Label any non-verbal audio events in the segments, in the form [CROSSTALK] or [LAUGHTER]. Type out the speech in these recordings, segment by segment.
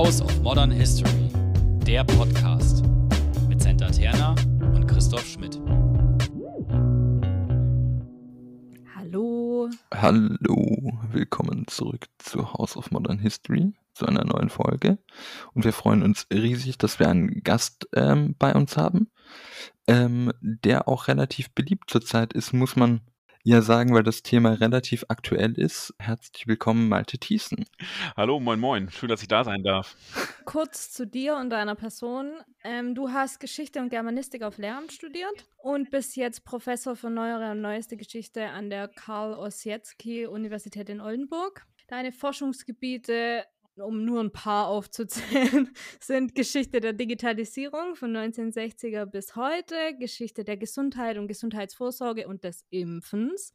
House of Modern History, der Podcast mit Senta Terna und Christoph Schmidt. Hallo. Hallo, willkommen zurück zu House of Modern History, zu einer neuen Folge. Und wir freuen uns riesig, dass wir einen Gast ähm, bei uns haben, ähm, der auch relativ beliebt zurzeit ist, muss man ja sagen, weil das Thema relativ aktuell ist. Herzlich willkommen, Malte Thiessen. Hallo, moin, moin. Schön, dass ich da sein darf. Kurz zu dir und deiner Person. Ähm, du hast Geschichte und Germanistik auf Lehramt studiert und bist jetzt Professor für neuere und neueste Geschichte an der Karl Ossietzky Universität in Oldenburg. Deine Forschungsgebiete um nur ein paar aufzuzählen, [LAUGHS] sind Geschichte der Digitalisierung von 1960er bis heute, Geschichte der Gesundheit und Gesundheitsvorsorge und des Impfens.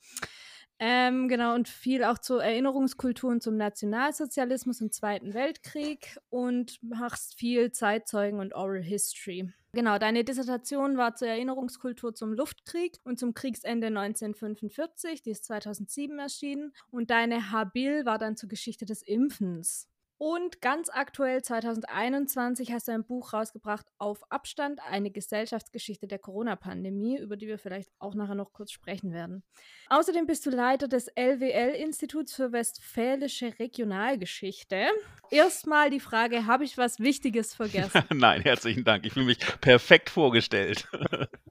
Ähm, genau, und viel auch zur Erinnerungskultur und zum Nationalsozialismus im Zweiten Weltkrieg und machst viel Zeitzeugen und Oral History. Genau, deine Dissertation war zur Erinnerungskultur zum Luftkrieg und zum Kriegsende 1945, die ist 2007 erschienen. Und deine Habil war dann zur Geschichte des Impfens. Und ganz aktuell 2021 hast du ein Buch rausgebracht auf Abstand, eine Gesellschaftsgeschichte der Corona-Pandemie, über die wir vielleicht auch nachher noch kurz sprechen werden. Außerdem bist du Leiter des LWL-Instituts für Westfälische Regionalgeschichte. Erstmal die Frage, habe ich was Wichtiges vergessen? [LAUGHS] Nein, herzlichen Dank. Ich fühle mich perfekt vorgestellt.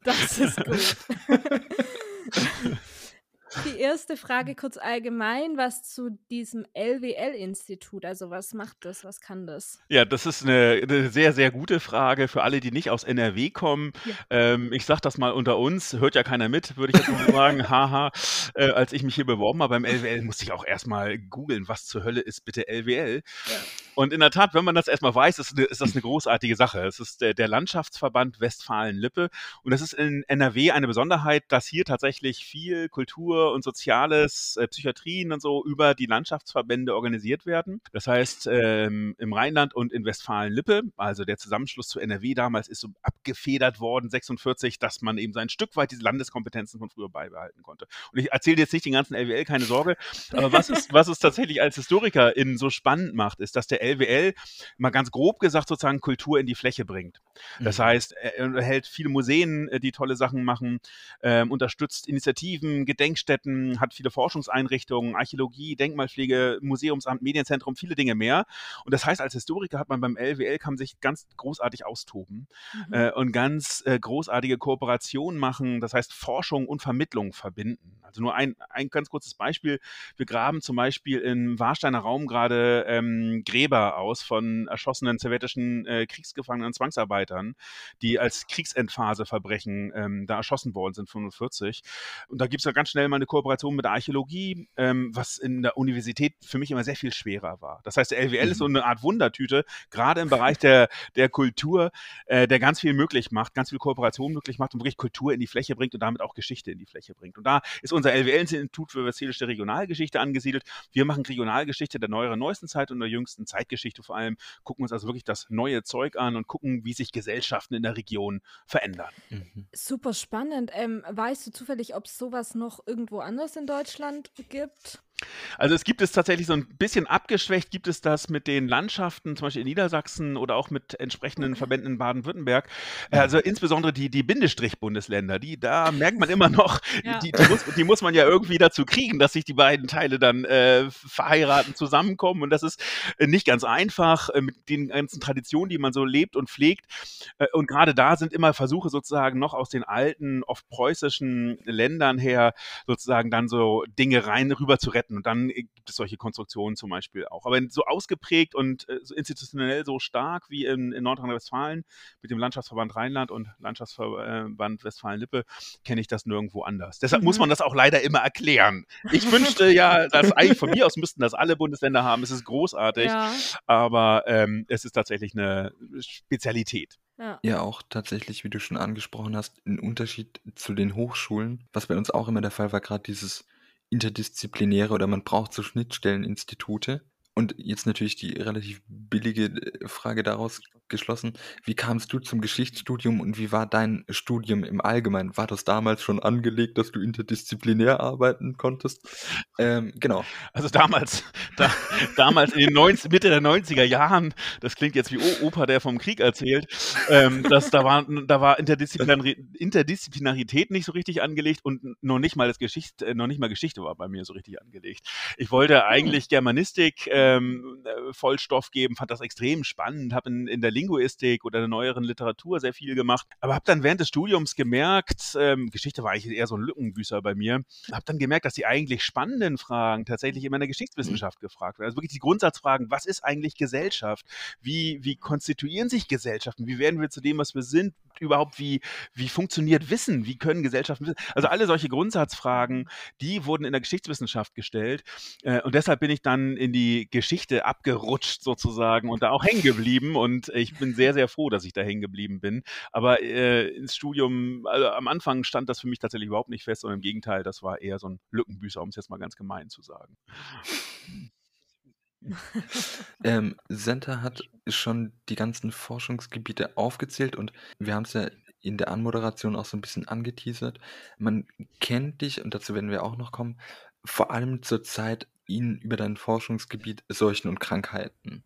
das ist gut. [LAUGHS] Die erste Frage kurz allgemein, was zu diesem LWL-Institut, also was macht das, was kann das? Ja, das ist eine, eine sehr, sehr gute Frage für alle, die nicht aus NRW kommen. Ja. Ähm, ich sage das mal unter uns, hört ja keiner mit, würde ich jetzt mal sagen, [LAUGHS] haha. Äh, als ich mich hier beworben habe beim LWL, musste ich auch erstmal googeln, was zur Hölle ist bitte LWL. Ja. Und in der Tat, wenn man das erstmal weiß, ist, ist das eine großartige Sache. Es ist der, der Landschaftsverband Westfalen-Lippe und es ist in NRW eine Besonderheit, dass hier tatsächlich viel Kultur und Soziales, äh, Psychiatrien und so über die Landschaftsverbände organisiert werden. Das heißt, ähm, im Rheinland und in Westfalen-Lippe, also der Zusammenschluss zu NRW damals ist so abgefedert worden, 46, dass man eben so ein Stück weit diese Landeskompetenzen von früher beibehalten konnte. Und ich erzähle jetzt nicht den ganzen LWL, keine Sorge, aber was es, was es tatsächlich als Historikerin so spannend macht, ist, dass der LWL mal ganz grob gesagt sozusagen Kultur in die Fläche bringt. Das mhm. heißt, er hält viele Museen, äh, die tolle Sachen machen, ähm, unterstützt Initiativen, Gedenkstätten, Gedenkstätten, hat viele Forschungseinrichtungen, Archäologie, Denkmalpflege, Museumsamt, Medienzentrum, viele Dinge mehr. Und das heißt, als Historiker hat man beim LWL kann man sich ganz großartig austoben mhm. äh, und ganz äh, großartige Kooperationen machen, das heißt Forschung und Vermittlung verbinden. Also nur ein, ein ganz kurzes Beispiel. Wir graben zum Beispiel im Warsteiner Raum gerade ähm, Gräber aus von erschossenen sowjetischen äh, Kriegsgefangenen und Zwangsarbeitern, die als Kriegsendphase-Verbrechen ähm, da erschossen worden sind, 45. Und da gibt es ja ganz schnell mal eine Kooperation mit der Archäologie, ähm, was in der Universität für mich immer sehr viel schwerer war. Das heißt, der LWL mhm. ist so eine Art Wundertüte, gerade im Bereich der, der Kultur, äh, der ganz viel möglich macht, ganz viel Kooperation möglich macht und wirklich Kultur in die Fläche bringt und damit auch Geschichte in die Fläche bringt. Und da ist unser LWL-Institut für Westfälische Regionalgeschichte angesiedelt. Wir machen Regionalgeschichte der neueren, neuesten Zeit und der jüngsten Zeitgeschichte vor allem, gucken uns also wirklich das neue Zeug an und gucken, wie sich Gesellschaften in der Region verändern. Mhm. Super spannend. Ähm, weißt du zufällig, ob es sowas noch irgendwo anders in Deutschland gibt? Also es gibt es tatsächlich so ein bisschen abgeschwächt, gibt es das mit den Landschaften, zum Beispiel in Niedersachsen oder auch mit entsprechenden. Verbänden in Baden-Württemberg. Also insbesondere die, die Bindestrich-Bundesländer, die, da merkt man immer noch, ja. die, die, muss, die muss man ja irgendwie dazu kriegen, dass sich die beiden Teile dann äh, verheiraten, zusammenkommen. Und das ist äh, nicht ganz einfach äh, mit den ganzen Traditionen, die man so lebt und pflegt. Äh, und gerade da sind immer Versuche sozusagen noch aus den alten, oft preußischen Ländern her sozusagen dann so Dinge rein rüber zu retten. Und dann gibt es solche Konstruktionen zum Beispiel auch. Aber so ausgeprägt und äh, so institutionell so stark wie in, in Nordrhein-Westfalen mit dem Landschaftsverband Rheinland und Landschaftsverband Westfalen-Lippe kenne ich das nirgendwo anders. Deshalb mhm. muss man das auch leider immer erklären. Ich wünschte ja, dass eigentlich von mir aus müssten das alle Bundesländer haben. Es ist großartig, ja. aber ähm, es ist tatsächlich eine Spezialität. Ja. ja, auch tatsächlich, wie du schon angesprochen hast, ein Unterschied zu den Hochschulen, was bei uns auch immer der Fall war, gerade dieses interdisziplinäre oder man braucht so Schnittstelleninstitute. Und jetzt natürlich die relativ billige äh, Frage daraus, abgeschlossen. Wie kamst du zum Geschichtsstudium und wie war dein Studium im Allgemeinen? War das damals schon angelegt, dass du interdisziplinär arbeiten konntest? Ähm, genau. Also damals, da, damals in den 90, Mitte der 90er Jahren, das klingt jetzt wie Opa, der vom Krieg erzählt, ähm, dass da war, da war Interdisziplinar Interdisziplinarität nicht so richtig angelegt und noch nicht mal das Geschichte, äh, noch nicht mal Geschichte war bei mir so richtig angelegt. Ich wollte hm. eigentlich Germanistik ähm, äh, Vollstoff geben, fand das extrem spannend, habe in, in der Linguistik oder der neueren Literatur sehr viel gemacht, aber habe dann während des Studiums gemerkt, ähm, Geschichte war eigentlich eher so ein Lückenbüßer bei mir, habe dann gemerkt, dass die eigentlich spannenden Fragen tatsächlich immer in der Geschichtswissenschaft gefragt werden. Also wirklich die Grundsatzfragen, was ist eigentlich Gesellschaft? Wie, wie konstituieren sich Gesellschaften? Wie werden wir zu dem, was wir sind? Überhaupt, wie, wie funktioniert Wissen? Wie können Gesellschaften wissen? Also alle solche Grundsatzfragen, die wurden in der Geschichtswissenschaft gestellt. Äh, und deshalb bin ich dann in die Geschichte abgerutscht sozusagen und da auch hängen geblieben. Und ich bin sehr, sehr froh, dass ich da hängen geblieben bin. Aber äh, ins Studium, also am Anfang stand das für mich tatsächlich überhaupt nicht fest, sondern im Gegenteil, das war eher so ein Lückenbüßer, um es jetzt mal ganz gemein zu sagen. [LAUGHS] ähm, Senta hat schon die ganzen Forschungsgebiete aufgezählt und wir haben es ja in der Anmoderation auch so ein bisschen angeteasert. Man kennt dich, und dazu werden wir auch noch kommen, vor allem zur Zeit ihn über dein Forschungsgebiet Seuchen und Krankheiten.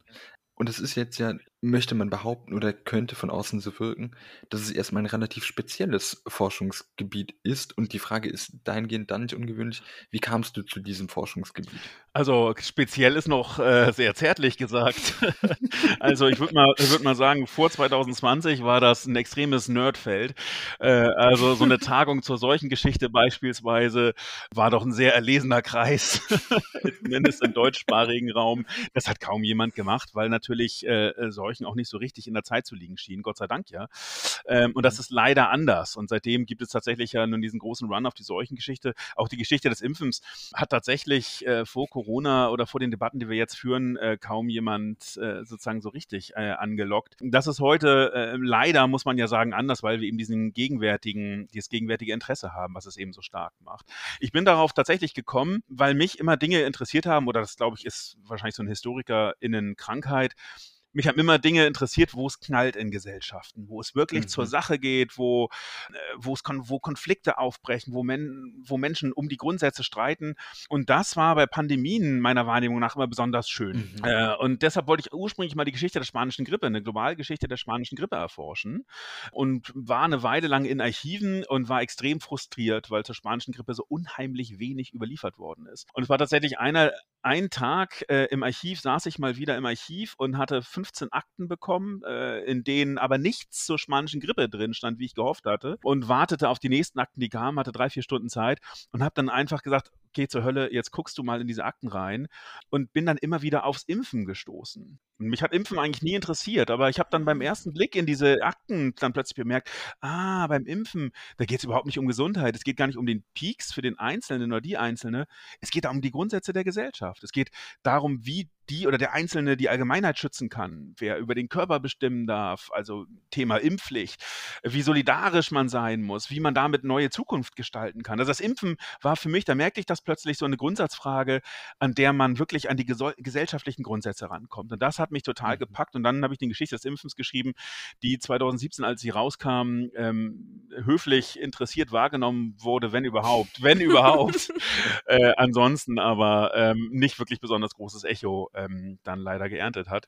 Und es ist jetzt ja, möchte man behaupten oder könnte von außen so wirken, dass es erstmal ein relativ spezielles Forschungsgebiet ist. Und die Frage ist dahingehend dann nicht ungewöhnlich, wie kamst du zu diesem Forschungsgebiet? Also speziell ist noch äh, sehr zärtlich gesagt. [LAUGHS] also ich würde mal, würd mal sagen, vor 2020 war das ein extremes Nerdfeld. Äh, also so eine [LAUGHS] Tagung zur Seuchengeschichte beispielsweise war doch ein sehr erlesener Kreis, [LAUGHS] zumindest im deutschsprachigen Raum. Das hat kaum jemand gemacht, weil natürlich äh, äh, Seuchen auch nicht so richtig in der Zeit zu liegen schienen, Gott sei Dank ja. Ähm, und das mhm. ist leider anders. Und seitdem gibt es tatsächlich ja nun diesen großen Run auf die Seuchengeschichte. Auch die Geschichte des Impfens hat tatsächlich äh, vor Corona oder vor den Debatten, die wir jetzt führen, äh, kaum jemand äh, sozusagen so richtig äh, angelockt. Das ist heute äh, leider, muss man ja sagen, anders, weil wir eben diesen gegenwärtigen, dieses gegenwärtige Interesse haben, was es eben so stark macht. Ich bin darauf tatsächlich gekommen, weil mich immer Dinge interessiert haben, oder das glaube ich ist wahrscheinlich so eine HistorikerInnen-Krankheit, mich haben immer Dinge interessiert, wo es knallt in Gesellschaften, wo es wirklich mhm. zur Sache geht, wo, äh, wo es kon wo Konflikte aufbrechen, wo, men wo Menschen um die Grundsätze streiten. Und das war bei Pandemien meiner Wahrnehmung nach immer besonders schön. Mhm. Äh, und deshalb wollte ich ursprünglich mal die Geschichte der spanischen Grippe, eine Globalgeschichte der spanischen Grippe erforschen und war eine Weile lang in Archiven und war extrem frustriert, weil zur spanischen Grippe so unheimlich wenig überliefert worden ist. Und es war tatsächlich einer, ein Tag äh, im Archiv, saß ich mal wieder im Archiv und hatte 15 Akten bekommen, äh, in denen aber nichts zur spanischen Grippe drin stand, wie ich gehofft hatte. Und wartete auf die nächsten Akten, die kamen, hatte drei, vier Stunden Zeit und habe dann einfach gesagt, geh zur Hölle, jetzt guckst du mal in diese Akten rein und bin dann immer wieder aufs Impfen gestoßen. Mich hat Impfen eigentlich nie interessiert, aber ich habe dann beim ersten Blick in diese Akten dann plötzlich bemerkt, ah, beim Impfen, da geht es überhaupt nicht um Gesundheit, es geht gar nicht um den Peaks für den Einzelnen oder die Einzelne, es geht um die Grundsätze der Gesellschaft. Es geht darum, wie die oder der Einzelne die Allgemeinheit schützen kann, wer über den Körper bestimmen darf, also Thema Impfpflicht, wie solidarisch man sein muss, wie man damit neue Zukunft gestalten kann. Also das Impfen war für mich, da merkte ich das plötzlich so eine Grundsatzfrage, an der man wirklich an die gesellschaftlichen Grundsätze rankommt. Und das hat mich total mhm. gepackt. Und dann habe ich die Geschichte des Impfens geschrieben, die 2017, als sie rauskam, ähm, höflich interessiert wahrgenommen wurde, wenn überhaupt, wenn überhaupt. [LAUGHS] äh, ansonsten aber ähm, nicht wirklich besonders großes Echo ähm, dann leider geerntet hat.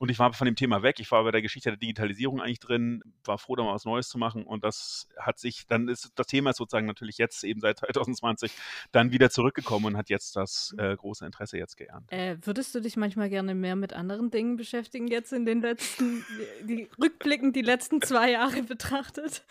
Und ich war von dem Thema weg. Ich war bei der Geschichte der Digitalisierung eigentlich drin, war froh, da mal was Neues zu machen. Und das hat sich, dann ist das Thema ist sozusagen natürlich jetzt eben seit 2020 dann wieder zurückgekommen und hat jetzt das äh, große Interesse jetzt geerntet. Äh, würdest du dich manchmal gerne mehr mit anderen Dingen beschäftigen, jetzt in den letzten, die, rückblickend die letzten zwei Jahre betrachtet?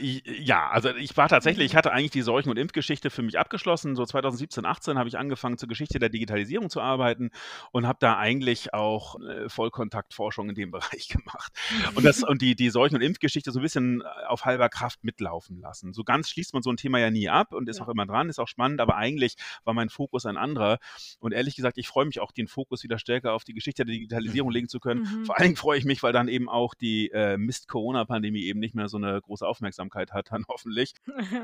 Ja, also ich war tatsächlich, ich hatte eigentlich die Seuchen- und Impfgeschichte für mich abgeschlossen. So 2017, 18 habe ich angefangen zur Geschichte der Digitalisierung zu arbeiten und habe da eigentlich auch äh, Vollkontaktforschung in dem [LAUGHS] Bereich gemacht. Und, das, und die, die Seuchen- und Impfgeschichte so ein bisschen auf halber Kraft mitlaufen lassen. So ganz schließt man so ein Thema ja nie ab und ist ja. auch immer dran, ist auch spannend, aber eigentlich Eigentlich war mein Fokus ein anderer. Und ehrlich gesagt, ich freue mich auch, den Fokus wieder stärker auf die Geschichte der Digitalisierung legen zu können. Mhm. Vor allen Dingen freue ich mich, weil dann eben auch die äh, Mist-Corona-Pandemie eben nicht mehr so eine große Aufmerksamkeit hat, dann [LAUGHS] hoffentlich.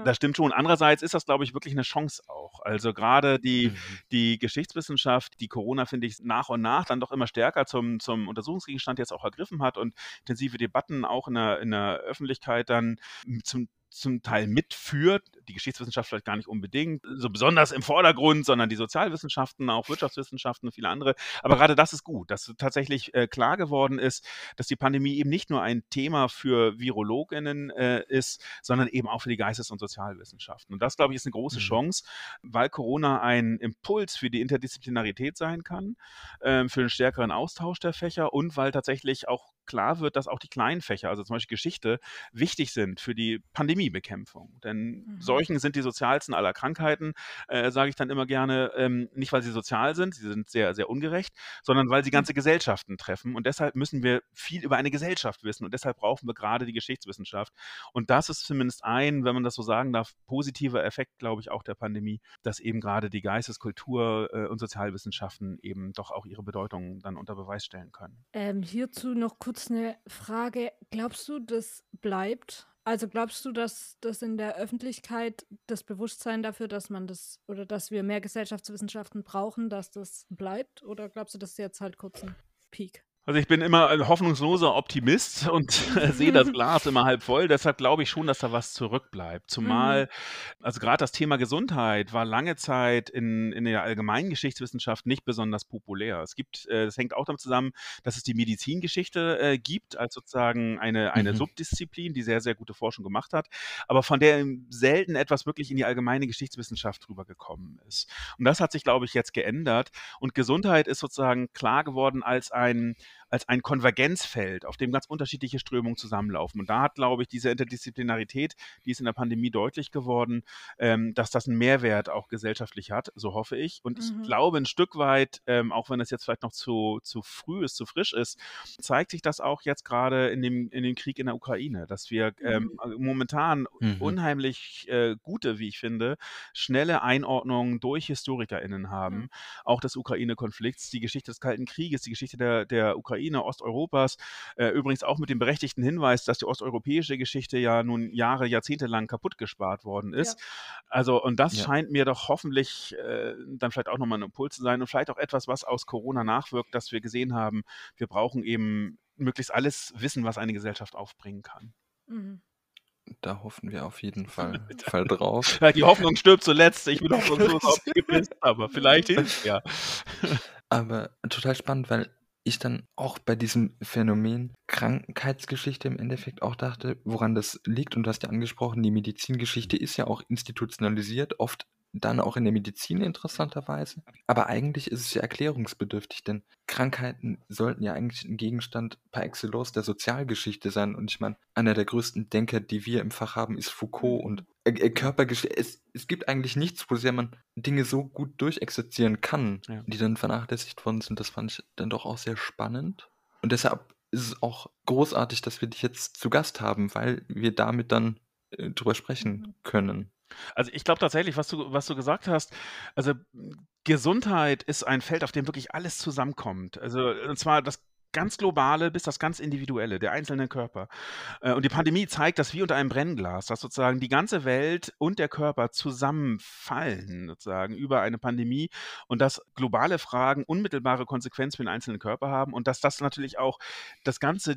Das stimmt schon. Andererseits ist das, glaube ich, wirklich eine Chance auch. Also gerade die, mhm. die Geschichtswissenschaft, die Corona, finde ich, nach und nach dann doch immer stärker zum, zum Untersuchungsgegenstand jetzt auch ergriffen hat und intensive Debatten auch in der, in der Öffentlichkeit dann zum zum Teil mitführt, die Geschichtswissenschaft vielleicht gar nicht unbedingt so besonders im Vordergrund, sondern die Sozialwissenschaften, auch Wirtschaftswissenschaften und viele andere. Aber gerade das ist gut, dass tatsächlich äh, klar geworden ist, dass die Pandemie eben nicht nur ein Thema für Virologinnen äh, ist, sondern eben auch für die Geistes- und Sozialwissenschaften. Und das, glaube ich, ist eine große mhm. Chance, weil Corona ein Impuls für die Interdisziplinarität sein kann, äh, für einen stärkeren Austausch der Fächer und weil tatsächlich auch klar wird, dass auch die kleinen Fächer, also zum Beispiel Geschichte, wichtig sind für die Pandemiebekämpfung. Denn mhm. Seuchen sind die sozialsten aller Krankheiten, äh, sage ich dann immer gerne, ähm, nicht weil sie sozial sind, sie sind sehr, sehr ungerecht, sondern weil sie ganze Gesellschaften treffen. Und deshalb müssen wir viel über eine Gesellschaft wissen. Und deshalb brauchen wir gerade die Geschichtswissenschaft. Und das ist zumindest ein, wenn man das so sagen darf, positiver Effekt, glaube ich, auch der Pandemie, dass eben gerade die Geistes-, Kultur- äh, und Sozialwissenschaften eben doch auch ihre Bedeutung dann unter Beweis stellen können. Ähm, hierzu noch kurz kurz eine Frage. Glaubst du, das bleibt? Also glaubst du, dass das in der Öffentlichkeit das Bewusstsein dafür, dass man das oder dass wir mehr Gesellschaftswissenschaften brauchen, dass das bleibt? Oder glaubst du, das ist jetzt halt kurz ein Peak? Also ich bin immer ein hoffnungsloser Optimist und [LAUGHS] sehe das [LAUGHS] Glas immer halb voll. Deshalb glaube ich schon, dass da was zurückbleibt. Zumal, mhm. also gerade das Thema Gesundheit war lange Zeit in, in der allgemeinen Geschichtswissenschaft nicht besonders populär. Es gibt, äh, das hängt auch damit zusammen, dass es die Medizingeschichte äh, gibt, als sozusagen eine, eine mhm. Subdisziplin, die sehr, sehr gute Forschung gemacht hat, aber von der selten etwas wirklich in die allgemeine Geschichtswissenschaft rübergekommen ist. Und das hat sich, glaube ich, jetzt geändert. Und Gesundheit ist sozusagen klar geworden als ein als ein Konvergenzfeld, auf dem ganz unterschiedliche Strömungen zusammenlaufen. Und da hat, glaube ich, diese Interdisziplinarität, die ist in der Pandemie deutlich geworden, ähm, dass das einen Mehrwert auch gesellschaftlich hat, so hoffe ich. Und mhm. ich glaube, ein Stück weit, ähm, auch wenn es jetzt vielleicht noch zu, zu früh ist, zu frisch ist, zeigt sich das auch jetzt gerade in dem, in dem Krieg in der Ukraine, dass wir ähm, mhm. Also momentan mhm. unheimlich äh, gute, wie ich finde, schnelle Einordnungen durch HistorikerInnen haben, mhm. auch des Ukraine-Konflikts, die Geschichte des Kalten Krieges, die Geschichte der, der Ukraine Ukraine, Osteuropas. Äh, übrigens auch mit dem berechtigten Hinweis, dass die osteuropäische Geschichte ja nun Jahre, Jahrzehnte lang kaputt gespart worden ist. Ja. Also, und das ja. scheint mir doch hoffentlich äh, dann vielleicht auch nochmal ein Impuls zu sein und vielleicht auch etwas, was aus Corona nachwirkt, dass wir gesehen haben, wir brauchen eben möglichst alles Wissen, was eine Gesellschaft aufbringen kann. Mhm. Da hoffen wir auf jeden [LAUGHS] Fall, Fall drauf. Die Hoffnung stirbt zuletzt. Ich bin [LAUGHS] hoffnungslos Optimist, aber vielleicht hilft ja. Aber total spannend, weil ich dann auch bei diesem Phänomen Krankheitsgeschichte im Endeffekt auch dachte, woran das liegt. Und du hast ja angesprochen, die Medizingeschichte ist ja auch institutionalisiert, oft dann auch in der Medizin interessanterweise. Aber eigentlich ist es ja erklärungsbedürftig, denn Krankheiten sollten ja eigentlich ein Gegenstand par excellence der Sozialgeschichte sein. Und ich meine, einer der größten Denker, die wir im Fach haben, ist Foucault und äh, äh, Körpergeschichte. Es, es gibt eigentlich nichts, wo sehr man Dinge so gut durchexerzieren kann, ja. die dann vernachlässigt worden sind. Das fand ich dann doch auch sehr spannend. Und deshalb ist es auch großartig, dass wir dich jetzt zu Gast haben, weil wir damit dann äh, drüber sprechen mhm. können. Also ich glaube tatsächlich, was du, was du gesagt hast, also Gesundheit ist ein Feld, auf dem wirklich alles zusammenkommt. Also und zwar das ganz Globale bis das ganz Individuelle, der einzelne Körper. Äh, und die Pandemie zeigt das wie unter einem Brennglas, dass sozusagen die ganze Welt und der Körper zusammenfallen, sozusagen über eine Pandemie und dass globale Fragen unmittelbare Konsequenzen für den einzelnen Körper haben und dass das natürlich auch das ganze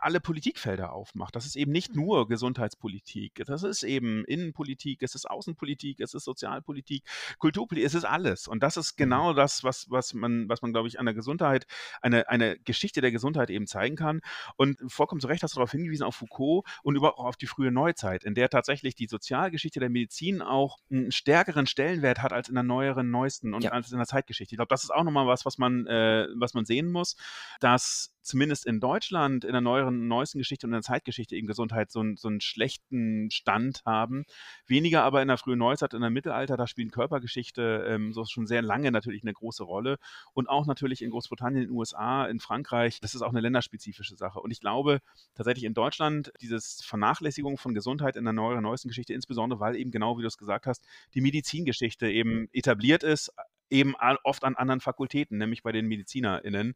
alle Politikfelder aufmacht. Das ist eben nicht mhm. nur Gesundheitspolitik, das ist eben Innenpolitik, es ist Außenpolitik, es ist Sozialpolitik, Kulturpolitik, es ist alles. Und das ist mhm. genau das, was, was man, was man, glaube ich, an der Gesundheit, eine, eine Geschichte der Gesundheit eben zeigen kann. Und vollkommen zu Recht hast du darauf hingewiesen, auf Foucault und überhaupt auch auf die frühe Neuzeit, in der tatsächlich die Sozialgeschichte der Medizin auch einen stärkeren Stellenwert hat als in der neueren, neuesten und ja. als in der Zeitgeschichte. Ich glaube, das ist auch nochmal was, was man, äh, was man sehen muss, dass zumindest in Deutschland in der neueren, neuesten Geschichte und in der Zeitgeschichte eben Gesundheit so, so einen schlechten Stand haben. Weniger aber in der frühen Neuzeit, in der Mittelalter, da spielt Körpergeschichte ähm, so schon sehr lange natürlich eine große Rolle. Und auch natürlich in Großbritannien, in den USA, in Frankreich, das ist auch eine länderspezifische Sache. Und ich glaube tatsächlich in Deutschland, dieses Vernachlässigung von Gesundheit in der neueren, neuesten Geschichte, insbesondere weil eben genau wie du es gesagt hast, die Medizingeschichte eben etabliert ist, eben oft an anderen Fakultäten, nämlich bei den MedizinerInnen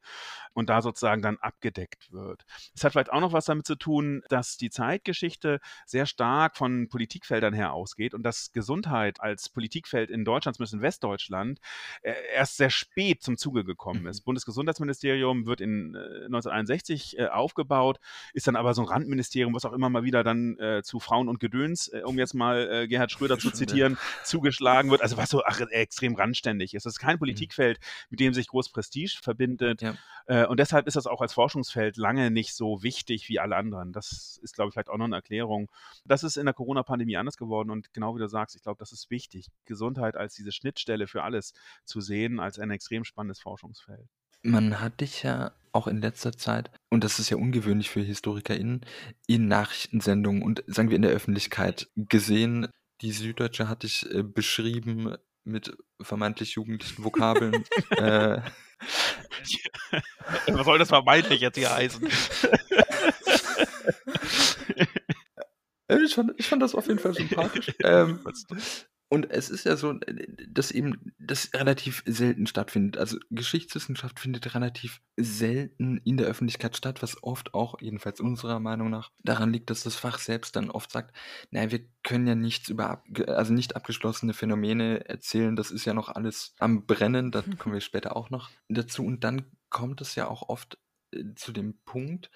und da sozusagen dann abgedeckt wird. Es hat vielleicht auch noch was damit zu tun, dass die Zeitgeschichte sehr stark von Politikfeldern her ausgeht und dass Gesundheit als Politikfeld in Deutschland, zumindest in Westdeutschland, äh, erst sehr spät zum Zuge gekommen ist. Mhm. Bundesgesundheitsministerium wird in 1961 äh, aufgebaut, ist dann aber so ein Randministerium, was auch immer mal wieder dann äh, zu Frauen und Gedöns, äh, um jetzt mal äh, Gerhard Schröder zu [LAUGHS] zitieren, zugeschlagen wird. Also was so ach, extrem randständig ist ist. Das ist kein mhm. Politikfeld, mit dem sich groß Prestige verbindet. Ja. Äh, und deshalb ist das auch als Forschungsfeld lange nicht so wichtig wie alle anderen. Das ist, glaube ich, vielleicht auch noch eine Erklärung. Das ist in der Corona-Pandemie anders geworden. Und genau wie du sagst, ich glaube, das ist wichtig, Gesundheit als diese Schnittstelle für alles zu sehen, als ein extrem spannendes Forschungsfeld. Man hat dich ja auch in letzter Zeit, und das ist ja ungewöhnlich für HistorikerInnen, in Nachrichtensendungen und sagen wir in der Öffentlichkeit gesehen. Die Süddeutsche hatte ich äh, beschrieben mit vermeintlich jugendlichen Vokabeln. äh, [LAUGHS] Was soll das vermeintlich jetzt hier heißen? ich, fand, ich fand das auf jeden Fall sympathisch. [LAUGHS] Ähm, und es ist ja so, dass eben das relativ selten stattfindet. Also Geschichtswissenschaft findet relativ selten in der Öffentlichkeit statt, was oft auch, jedenfalls unserer Meinung nach, daran liegt, dass das Fach selbst dann oft sagt, naja, wir können ja nichts über, also nicht abgeschlossene Phänomene erzählen, das ist ja noch alles am Brennen, da kommen wir später auch noch dazu. Und dann kommt es ja auch oft äh, zu dem Punkt,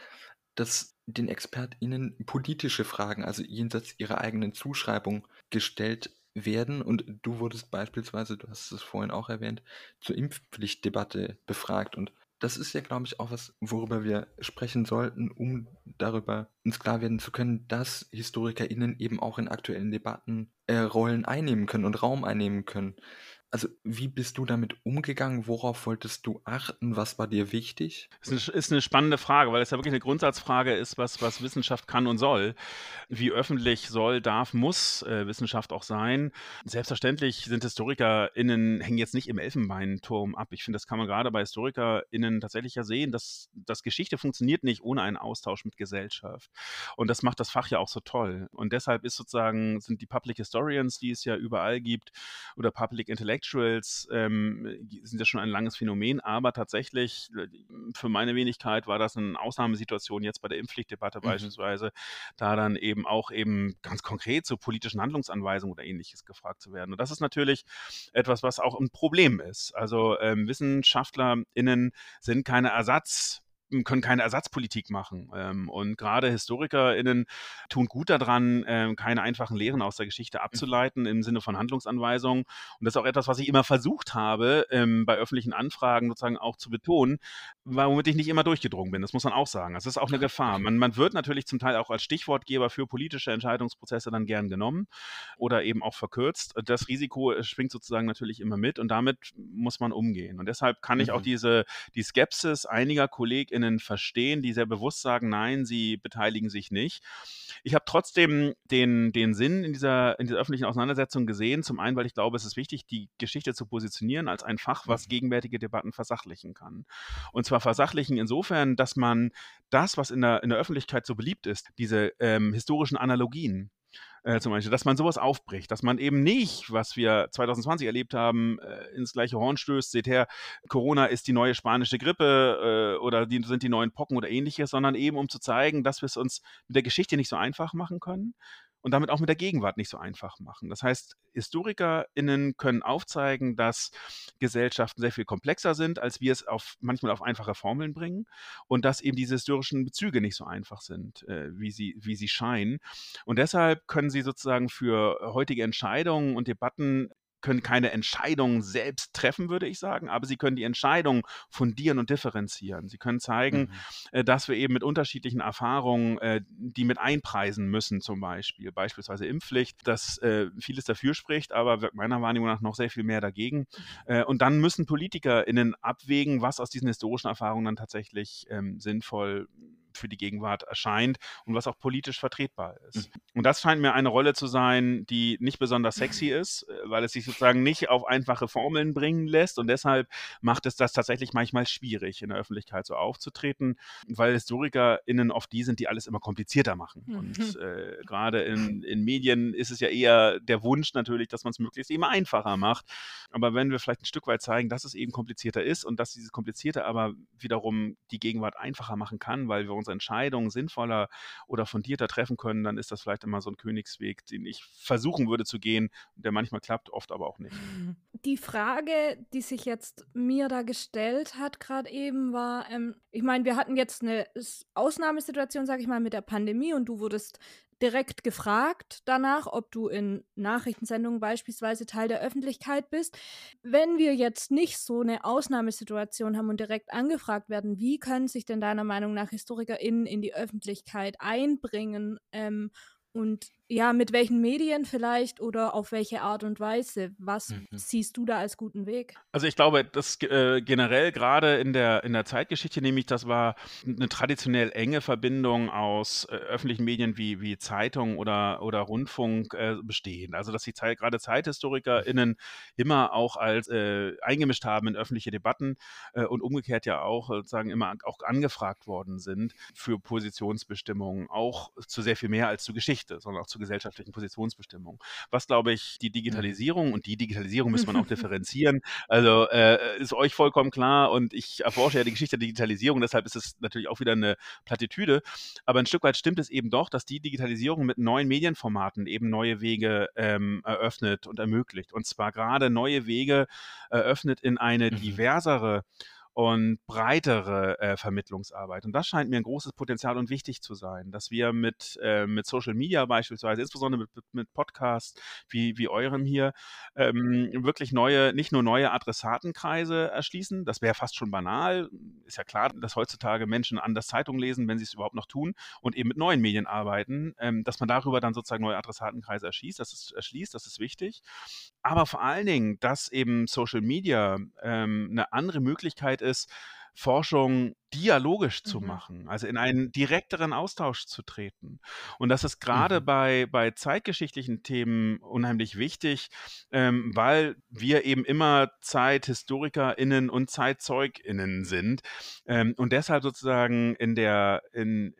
dass den ExpertInnen politische Fragen, also jenseits ihrer eigenen Zuschreibung, gestellt werden. Und du wurdest beispielsweise, du hast es vorhin auch erwähnt, zur Impfpflichtdebatte befragt. Und das ist ja, glaube ich, auch was, worüber wir sprechen sollten, um darüber uns klar werden zu können, dass HistorikerInnen eben auch in aktuellen Debatten äh, Rollen einnehmen können und Raum einnehmen können. Also, wie bist du damit umgegangen? Worauf wolltest du achten? Was war dir wichtig? Eine, ist eine spannende Frage, weil es ja wirklich eine Grundsatzfrage ist, was, was Wissenschaft kann und soll. Wie öffentlich soll, darf, muss äh, Wissenschaft auch sein. Selbstverständlich sind HistorikerInnen, hängen jetzt nicht im Elfenbeinturm ab. Ich finde, das kann man gerade bei HistorikerInnen tatsächlich ja sehen, dass, dass Geschichte funktioniert nicht ohne einen Austausch mit Gesellschaft. Und das macht das Fach ja auch so toll. Und deshalb ist sozusagen, sind die Public Historians, die es ja überall gibt, oder Public Intellectuals, Intellectuals ähm, sind ja schon ein langes Phänomen, aber tatsächlich äh, für meine Wenigkeit war das eine Ausnahmesituation jetzt bei der Impfpflichtdebatte mhm. beispielsweise, da dann eben auch eben ganz konkret zu politischen Handlungsanweisungen oder ähnliches gefragt zu werden. Und das ist natürlich etwas, was auch ein Problem ist. Also ähm, WissenschaftlerInnen sind keine Ersatz können keine Ersatzpolitik machen. Ähm, und gerade HistorikerInnen tun gut daran, ähm, keine einfachen Lehren aus der Geschichte mhm. abzuleiten im Sinne von Handlungsanweisungen. Und das ist auch etwas, was ich immer versucht habe, ähm, bei öffentlichen Anfragen sozusagen auch zu betonen, womit ich nicht immer durchgedrungen bin. Das muss man auch sagen. Das ist auch eine Gefahr. Man, man wird natürlich zum Teil auch als Stichwortgeber für politische Entscheidungsprozesse dann gern genommen oder eben auch verkürzt. Das Risiko äh, schwingt sozusagen natürlich immer mit und damit muss man umgehen. Und deshalb kann ich auch mhm. diese, die Skepsis einiger KollegInnen KollegInnen verstehen, die sehr bewusst sagen, nein, sie beteiligen sich nicht. Ich habe trotzdem den, den Sinn in dieser, in dieser öffentlichen Auseinandersetzung gesehen. Zum einen, weil ich glaube, es ist wichtig, die Geschichte zu positionieren als ein Fach, was mhm. gegenwärtige Debatten versachlichen kann. Und zwar versachlichen insofern, dass man das, was in der, in der Öffentlichkeit so beliebt ist, diese ähm, historischen Analogien, äh, zum Beispiel, dass man sowas aufbricht, dass man eben nicht, was wir 2020 erlebt haben, äh, ins gleiche Horn stößt, seht her, Corona ist die neue spanische Grippe äh, oder die sind die neuen Pocken oder ähnliches, sondern eben um zu zeigen, dass wir es uns mit der Geschichte nicht so einfach machen können, und damit auch mit der Gegenwart nicht so einfach machen. Das heißt, HistorikerInnen können aufzeigen, dass Gesellschaften sehr viel komplexer sind, als wir es auf, manchmal auf einfache Formeln bringen und dass eben diese historischen Bezüge nicht so einfach sind, äh, wie, sie, wie sie scheinen. Und deshalb können sie sozusagen für heutige Entscheidungen und Debatten können keine Entscheidungen selbst treffen, würde ich sagen, aber sie können die Entscheidungen fundieren und differenzieren. Sie können zeigen, mhm. äh, dass wir eben mit unterschiedlichen Erfahrungen, äh, die mit einpreisen müssen, zum Beispiel, beispielsweise Impfpflicht, dass äh, vieles dafür spricht, aber meiner Wahrnehmung nach noch sehr viel mehr dagegen. Und dann müssen PolitikerInnen abwägen, was aus diesen historischen Erfahrungen dann tatsächlich ähm, sinnvoll für die Gegenwart erscheint und was auch politisch vertretbar ist. Mhm. Und das scheint mir eine Rolle zu sein, die nicht besonders sexy [LAUGHS] ist, äh, weil es sich sozusagen nicht auf einfache Formeln bringen lässt und deshalb macht es das tatsächlich manchmal schwierig, in der Öffentlichkeit so aufzutreten, weil HistorikerInnen oft die sind, die alles immer komplizierter machen. Mhm. Und äh, gerade in, in Medien ist es ja eher der Wunsch natürlich, dass man es möglichst immer einfacher macht. Aber wenn wir vielleicht ein Stück weit zeigen, dass es eben komplizierter ist und dass dieses Komplizierte aber wiederum die Gegenwart einfacher machen kann, weil wir uns unsere Entscheidungen sinnvoller oder fundierter treffen können, dann ist das vielleicht immer so ein Königsweg, den ich versuchen würde zu gehen, der manchmal klappt, oft aber auch nicht. Die Frage, die sich jetzt mir da gestellt hat, gerade eben, war, ähm, ich meine, wir hatten jetzt eine Ausnahmesituation, sage ich mal, mit der Pandemie und du wurdest direkt gefragt danach, ob du in Nachrichtensendungen beispielsweise Teil der Öffentlichkeit bist. Wenn wir jetzt nicht so eine Ausnahmesituation haben und direkt angefragt werden, wie können sich denn deiner Meinung nach HistorikerInnen in die Öffentlichkeit einbringen ähm, und ja, mit welchen Medien vielleicht oder auf welche Art und Weise? Was mhm. siehst du da als guten Weg? Also ich glaube, dass äh, generell gerade in der, in der Zeitgeschichte, nämlich das war eine traditionell enge Verbindung aus äh, öffentlichen Medien wie, wie Zeitung oder, oder Rundfunk äh, bestehen. Also dass die Zeit, gerade ZeithistorikerInnen immer auch als äh, eingemischt haben in öffentliche Debatten äh, und umgekehrt ja auch sozusagen immer auch angefragt worden sind für Positionsbestimmungen, auch zu sehr viel mehr als zu Geschichte, sondern auch zu gesellschaftlichen Positionsbestimmung. Was, glaube ich, die Digitalisierung, und die Digitalisierung muss man auch differenzieren, also äh, ist euch vollkommen klar und ich erforsche ja die Geschichte der Digitalisierung, deshalb ist es natürlich auch wieder eine Plattitüde, aber ein Stück weit stimmt es eben doch, dass die Digitalisierung mit neuen Medienformaten eben neue Wege ähm, eröffnet und ermöglicht. Und zwar gerade neue Wege eröffnet in eine mhm. diversere und breitere äh, Vermittlungsarbeit. Und das scheint mir ein großes Potenzial und wichtig zu sein, dass wir mit, äh, mit Social Media beispielsweise, insbesondere mit, mit Podcasts wie, wie eurem hier, ähm, wirklich neue, nicht nur neue Adressatenkreise erschließen. Das wäre fast schon banal. Ist ja klar, dass heutzutage Menschen anders Zeitung lesen, wenn sie es überhaupt noch tun und eben mit neuen Medien arbeiten, ähm, dass man darüber dann sozusagen neue Adressatenkreise erschließt. Das ist, erschließt, das ist wichtig. Aber vor allen Dingen, dass eben Social Media ähm, eine andere Möglichkeit ist, Forschung dialogisch zu mhm. machen, also in einen direkteren Austausch zu treten. Und das ist gerade mhm. bei, bei zeitgeschichtlichen Themen unheimlich wichtig, ähm, weil wir eben immer ZeithistorikerInnen und ZeitzeugInnen sind ähm, und deshalb sozusagen in der, in,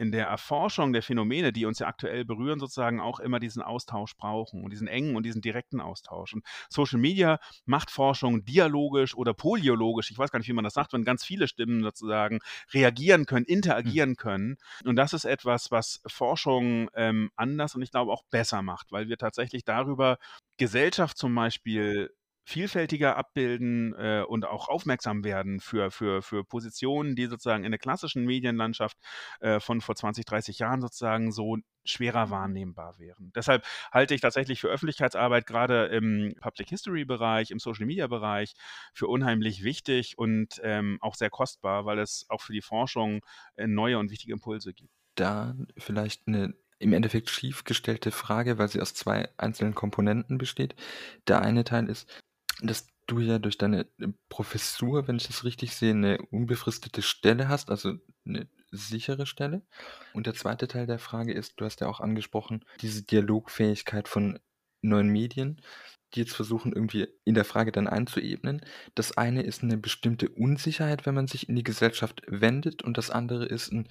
in der Erforschung der Phänomene, die uns ja aktuell berühren, sozusagen auch immer diesen Austausch brauchen und diesen engen und diesen direkten Austausch. Und Social Media macht Forschung dialogisch oder polyologisch, ich weiß gar nicht, wie man das sagt, wenn ganz viele Stimmen sozusagen reagieren können, hm. interagieren mhm. können. Und das ist etwas, was Forschung ähm, anders und ich glaube auch besser macht, weil wir tatsächlich darüber Gesellschaft zum Beispiel vielfältiger abbilden äh, und auch aufmerksam werden für, für, für Positionen, die sozusagen in der klassischen Medienlandschaft äh, von vor 20, 30 Jahren sozusagen so schwerer wahrnehmbar wären. Deshalb halte ich tatsächlich für Öffentlichkeitsarbeit gerade im Public History Bereich, im Social Media Bereich für unheimlich wichtig und ähm, auch sehr kostbar, weil es auch für die Forschung äh, neue und wichtige Impulse gibt. Da vielleicht eine im Endeffekt schiefgestellte Frage, weil sie aus zwei einzelnen Komponenten besteht. Der eine Teil ist, dass du ja durch deine äh, Professur, wenn ich das richtig sehe, eine unbefristete Stelle hast, also eine sichere Stelle. Und der zweite Teil der Frage ist, du hast ja auch angesprochen, diese Dialogfähigkeit von neuen Medien, die jetzt versuchen, irgendwie in der Frage dann einzuebnen. Das eine ist eine bestimmte Unsicherheit, wenn man sich in die Gesellschaft wendet, und das andere ist ein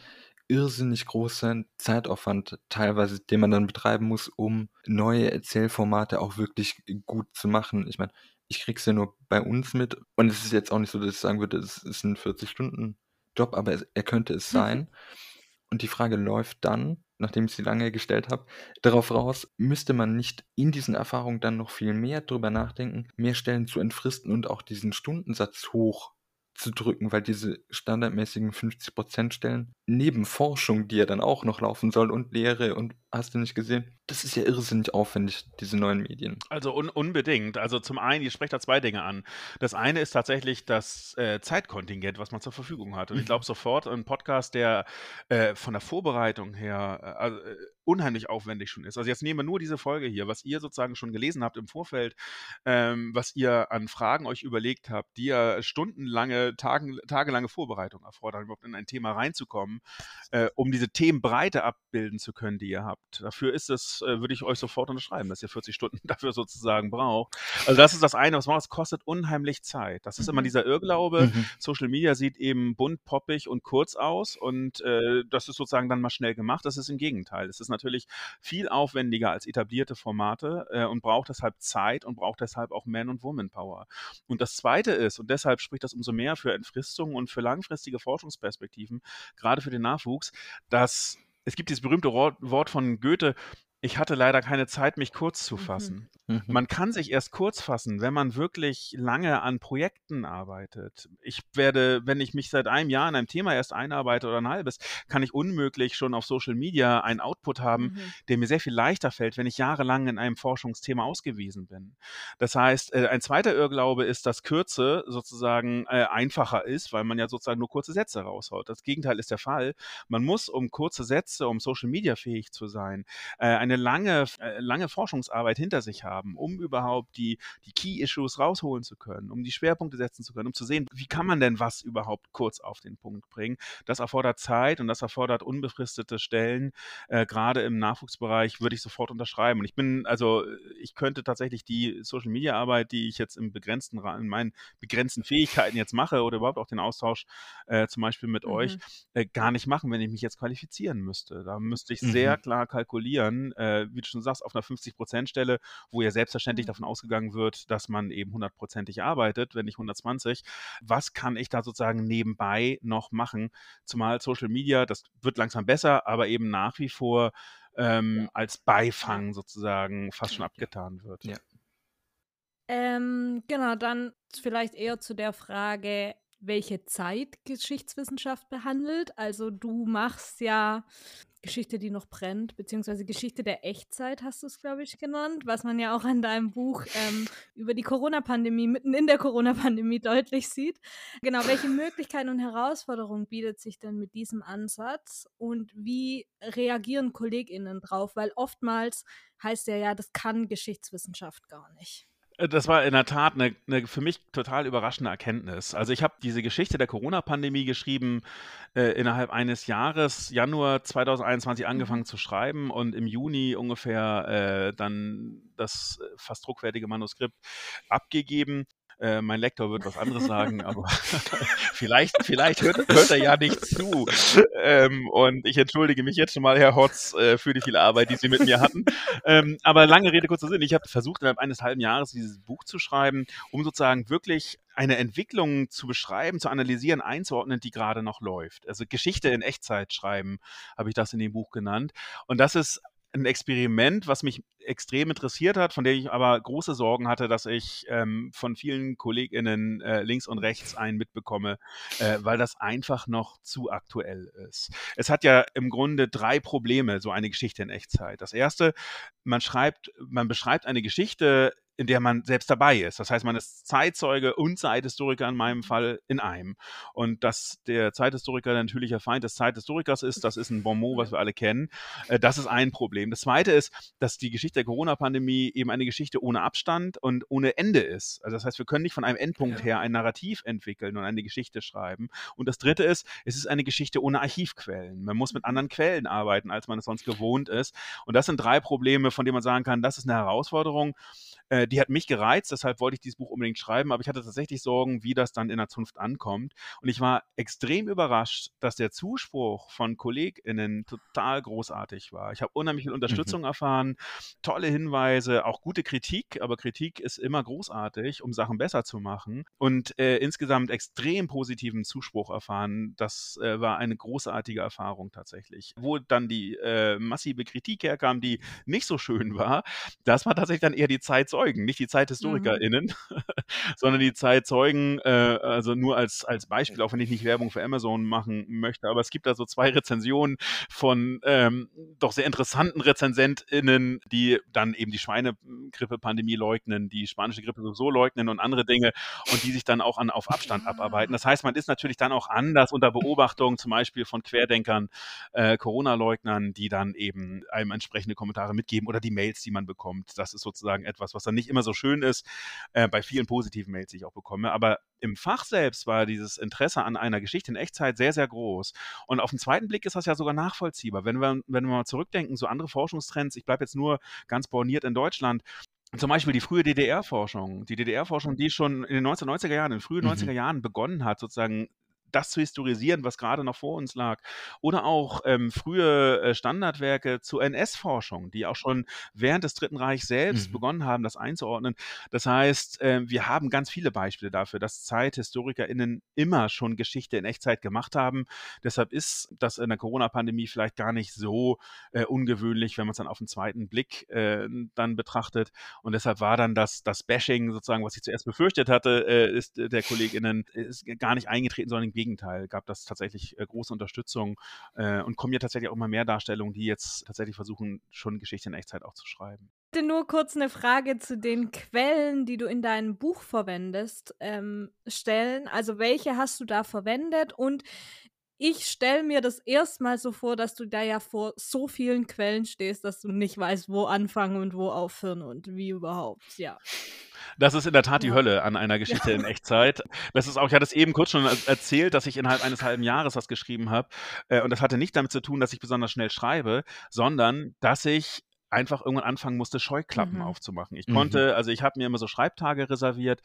irrsinnig großer Zeitaufwand teilweise, den man dann betreiben muss, um neue Erzählformate auch wirklich gut zu machen. Ich meine, ich krieg's ja nur bei uns mit. Und es ist jetzt auch nicht so, dass ich sagen würde, es ist ein 40-Stunden-Job, aber es, er könnte es mhm. sein. Und die Frage läuft dann, nachdem ich sie lange gestellt habe, darauf raus, müsste man nicht in diesen Erfahrungen dann noch viel mehr drüber nachdenken, mehr Stellen zu entfristen und auch diesen Stundensatz hoch zu drücken, weil diese standardmäßigen 50% Stellen Nebenforschung, die ja dann auch noch laufen soll und Lehre und hast du nicht gesehen? Das ist ja irrsinnig aufwendig, diese neuen Medien. Also un unbedingt. Also zum einen, ihr sprecht da zwei Dinge an. Das eine ist tatsächlich das äh, Zeitkontingent, was man zur Verfügung hat. Und ich glaube sofort, ein Podcast, der äh, von der Vorbereitung her äh, also, äh, unheimlich aufwendig schon ist. Also jetzt nehmen wir nur diese Folge hier, was ihr sozusagen schon gelesen habt im Vorfeld, ähm, was ihr an Fragen euch überlegt habt, die ja stundenlange, tagen, tagelange Vorbereitung erfordern, überhaupt in ein Thema reinzukommen, äh, um diese Themenbreite abbilden zu können, die ihr habt. Dafür ist es, äh, würde ich euch sofort unterschreiben, dass ihr 40 Stunden [LAUGHS] dafür sozusagen braucht. Also das ist das eine, was man, es kostet unheimlich Zeit. Das ist immer mhm. dieser Irrglaube. Mhm. Social Media sieht eben bunt, poppig und kurz aus und äh, das ist sozusagen dann mal schnell gemacht. Das ist im Gegenteil. Es ist natürlich viel aufwendiger als etablierte Formate äh, und braucht deshalb Zeit und braucht deshalb auch Man- und Woman-Power. Und das Zweite ist, und deshalb spricht das umso mehr für Entfristungen und für langfristige Forschungsperspektiven, gerade für den Nachwuchs, dass es gibt dieses berühmte Wort von Goethe, ich hatte leider keine Zeit, mich kurz zu mhm. fassen. Mhm. Man kann sich erst kurz fassen, wenn man wirklich lange an Projekten arbeitet. Ich werde, wenn ich mich seit einem Jahr in einem Thema erst einarbeite oder ein halbes, kann ich unmöglich schon auf Social Media einen Output haben, mhm. der mir sehr viel leichter fällt, wenn ich jahrelang in einem Forschungsthema ausgewiesen bin. Das heißt, äh, ein zweiter Irrglaube ist, dass Kürze sozusagen äh, einfacher ist, weil man ja sozusagen nur kurze Sätze raushaut. Das Gegenteil ist der Fall. Man muss, um kurze Sätze, um Social Media fähig zu sein, äh, eine lange, äh, lange Forschungsarbeit hinter sich haben, um überhaupt die, die Key-Issues rausholen zu können, um die Schwerpunkte setzen zu können, um zu sehen, wie kann man denn was überhaupt kurz auf den Punkt bringen. Das erfordert Zeit und das erfordert unbefristete Stellen. Äh, Gerade im Nachwuchsbereich würde ich sofort unterschreiben. Und ich bin, also ich könnte tatsächlich die Social-Media-Arbeit, die ich jetzt im begrenzten, in meinen begrenzten Fähigkeiten jetzt mache oder überhaupt auch den Austausch äh, zum Beispiel mit mhm. euch, äh, gar nicht machen, wenn ich mich jetzt qualifizieren müsste. Da müsste ich mhm. sehr klar kalkulieren, äh, wie du schon sagst, auf einer 50-Prozent-Stelle, wo ja selbstverständlich mhm. davon ausgegangen wird, dass man eben hundertprozentig arbeitet, wenn nicht 120. Was kann ich da sozusagen nebenbei noch machen? Zumal Social Media, das wird langsam besser, aber eben nach wie vor ähm, ja. als Beifang sozusagen fast schon abgetan wird. Ja. Ähm, genau, dann vielleicht eher zu der Frage, welche Zeit Geschichtswissenschaft behandelt. Also du machst ja Geschichte, die noch brennt, beziehungsweise Geschichte der Echtzeit hast du es, glaube ich, genannt, was man ja auch an deinem Buch ähm, über die Corona-Pandemie, mitten in der Corona-Pandemie deutlich sieht. Genau, welche Möglichkeiten und Herausforderungen bietet sich denn mit diesem Ansatz und wie reagieren KollegInnen drauf? Weil oftmals heißt ja ja, das kann Geschichtswissenschaft gar nicht. Äh, das war in der Tat eine, eine für mich total überraschende Erkenntnis. Also ich habe diese Geschichte der Corona-Pandemie geschrieben äh, innerhalb eines Jahres, Januar 2021 mhm. angefangen zu schreiben und im Juni ungefähr äh, dann das äh, fast druckfertige Manuskript abgegeben. Äh, mein Lektor wird was anderes sagen, aber [LAUGHS] vielleicht, vielleicht hört, hört, er ja nicht zu. Ähm, und ich entschuldige mich jetzt schon mal, Herr Hotz, äh, für die viele Arbeit, die Sie mit mir hatten. Ähm, aber lange Rede, kurzer Sinn. Ich habe versucht, innerhalb eines halben Jahres dieses Buch zu schreiben, um sozusagen wirklich eine Entwicklung zu beschreiben, zu analysieren, einzuordnen, die gerade noch läuft. Also Geschichte in Echtzeit schreiben, habe ich das in dem Buch genannt. Und das ist ein Experiment, was mich extrem interessiert hat, von dem ich aber große Sorgen hatte, dass ich ähm, von vielen KollegInnen äh, links und rechts einen mitbekomme, äh, weil das einfach noch zu aktuell ist. Es hat ja im Grunde drei Probleme, so eine Geschichte in Echtzeit. Das erste, man schreibt, man beschreibt eine Geschichte in der man selbst dabei ist. Das heißt, man ist Zeitzeuge und Zeithistoriker in meinem Fall in einem. Und dass der Zeithistoriker der natürliche Feind des Zeithistorikers ist, das ist ein Bonmot, was wir alle kennen. Äh, das ist ein Problem. Das zweite ist, dass die Geschichte der Corona-Pandemie eben eine Geschichte ohne Abstand und ohne Ende ist. Also das heißt, wir können nicht von einem Endpunkt her ein Narrativ entwickeln und eine Geschichte schreiben. Und das dritte ist, es ist eine Geschichte ohne Archivquellen. Man muss mit anderen Quellen arbeiten, als man es sonst gewohnt ist. Und das sind drei Probleme, von denen man sagen kann, das ist eine Herausforderung. Äh, die hat mich gereizt, deshalb wollte ich dieses Buch unbedingt schreiben, aber ich hatte tatsächlich Sorgen, wie das dann in der Zunft ankommt. Und ich war extrem überrascht, dass der Zuspruch von KollegInnen total großartig war. Ich habe unheimlich viel Unterstützung mhm. erfahren, tolle Hinweise, auch gute Kritik, aber Kritik ist immer großartig, um Sachen besser zu machen. Und äh, insgesamt extrem positiven Zuspruch erfahren. Das äh, war eine großartige Erfahrung tatsächlich. Wo dann die äh, massive Kritik herkam, die nicht so schön war, das war tatsächlich dann eher die Zeit zu Zeitzeugen, nicht die Mhm. ZeithistorikerInnen, [LAUGHS] sondern die Zeitzeugen, äh, also nur als, als Beispiel, auch wenn ich nicht Werbung für Amazon machen möchte, aber es gibt da so zwei Rezensionen von ähm, doch sehr interessanten RezensentInnen, die dann eben die Schweinegrippe-Pandemie leugnen, die spanische Grippe sowieso leugnen und andere Dinge und die sich dann auch an, auf Abstand abarbeiten. Das heißt, man ist natürlich dann auch anders unter Beobachtung, zum Beispiel von Querdenkern, äh, Corona-Leugnern, die dann eben einem entsprechende Kommentare mitgeben oder die Mails, die man bekommt. Das ist sozusagen etwas, was dann nicht immer so schön ist, äh, bei vielen positiven Mails, die ich auch bekomme. Aber im Fach selbst war dieses Interesse an einer Geschichte in Echtzeit sehr, sehr groß. Und auf den zweiten Blick ist das ja sogar nachvollziehbar. Wenn wir, wenn wir mal zurückdenken, so andere Forschungstrends, ich bleibe jetzt nur ganz borniert in Deutschland, zum Beispiel die frühe DDR-Forschung. Die DDR-Forschung, die schon in den 1990er Jahren, in den frühen Mhm. 90er Jahren begonnen hat, sozusagen das zu historisieren, was gerade noch vor uns lag. Oder auch ähm, frühe äh, Standardwerke zur NS-Forschung, die auch schon während des Dritten Reichs selbst Mhm. begonnen haben, das einzuordnen. Das heißt, äh, wir haben ganz viele Beispiele dafür, dass ZeithistorikerInnen immer schon Geschichte in Echtzeit gemacht haben. Deshalb ist das in der Corona-Pandemie vielleicht gar nicht so äh, ungewöhnlich, wenn man es dann auf den zweiten Blick äh, dann betrachtet. Und deshalb war dann das, das Bashing sozusagen, was ich zuerst befürchtet hatte, äh, ist der KollegInnen, ist gar nicht eingetreten, sondern Gegenteil, gab das tatsächlich äh, große Unterstützung äh, und kommen ja tatsächlich auch immer mehr Darstellungen, die jetzt tatsächlich versuchen, schon Geschichte in Echtzeit auch zu schreiben. hätte nur kurz eine Frage zu den Quellen, die du in deinem Buch verwendest, ähm, stellen. Also welche hast du da verwendet? Und ich stelle mir das erstmal so vor, dass du da ja vor so vielen Quellen stehst, dass du nicht weißt, wo anfangen und wo aufhören und wie überhaupt. Ja. Das ist in der Tat die Ja. Hölle an einer Geschichte in Echtzeit. Das ist auch, ich hatte es eben kurz schon er- erzählt, dass ich innerhalb eines halben Jahres das geschrieben habe. Äh, Und das hatte nicht damit zu tun, dass ich besonders schnell schreibe, sondern dass ich einfach irgendwann anfangen musste, Scheuklappen Mhm. aufzumachen. Ich Mhm. konnte, also ich habe mir immer so Schreibtage reserviert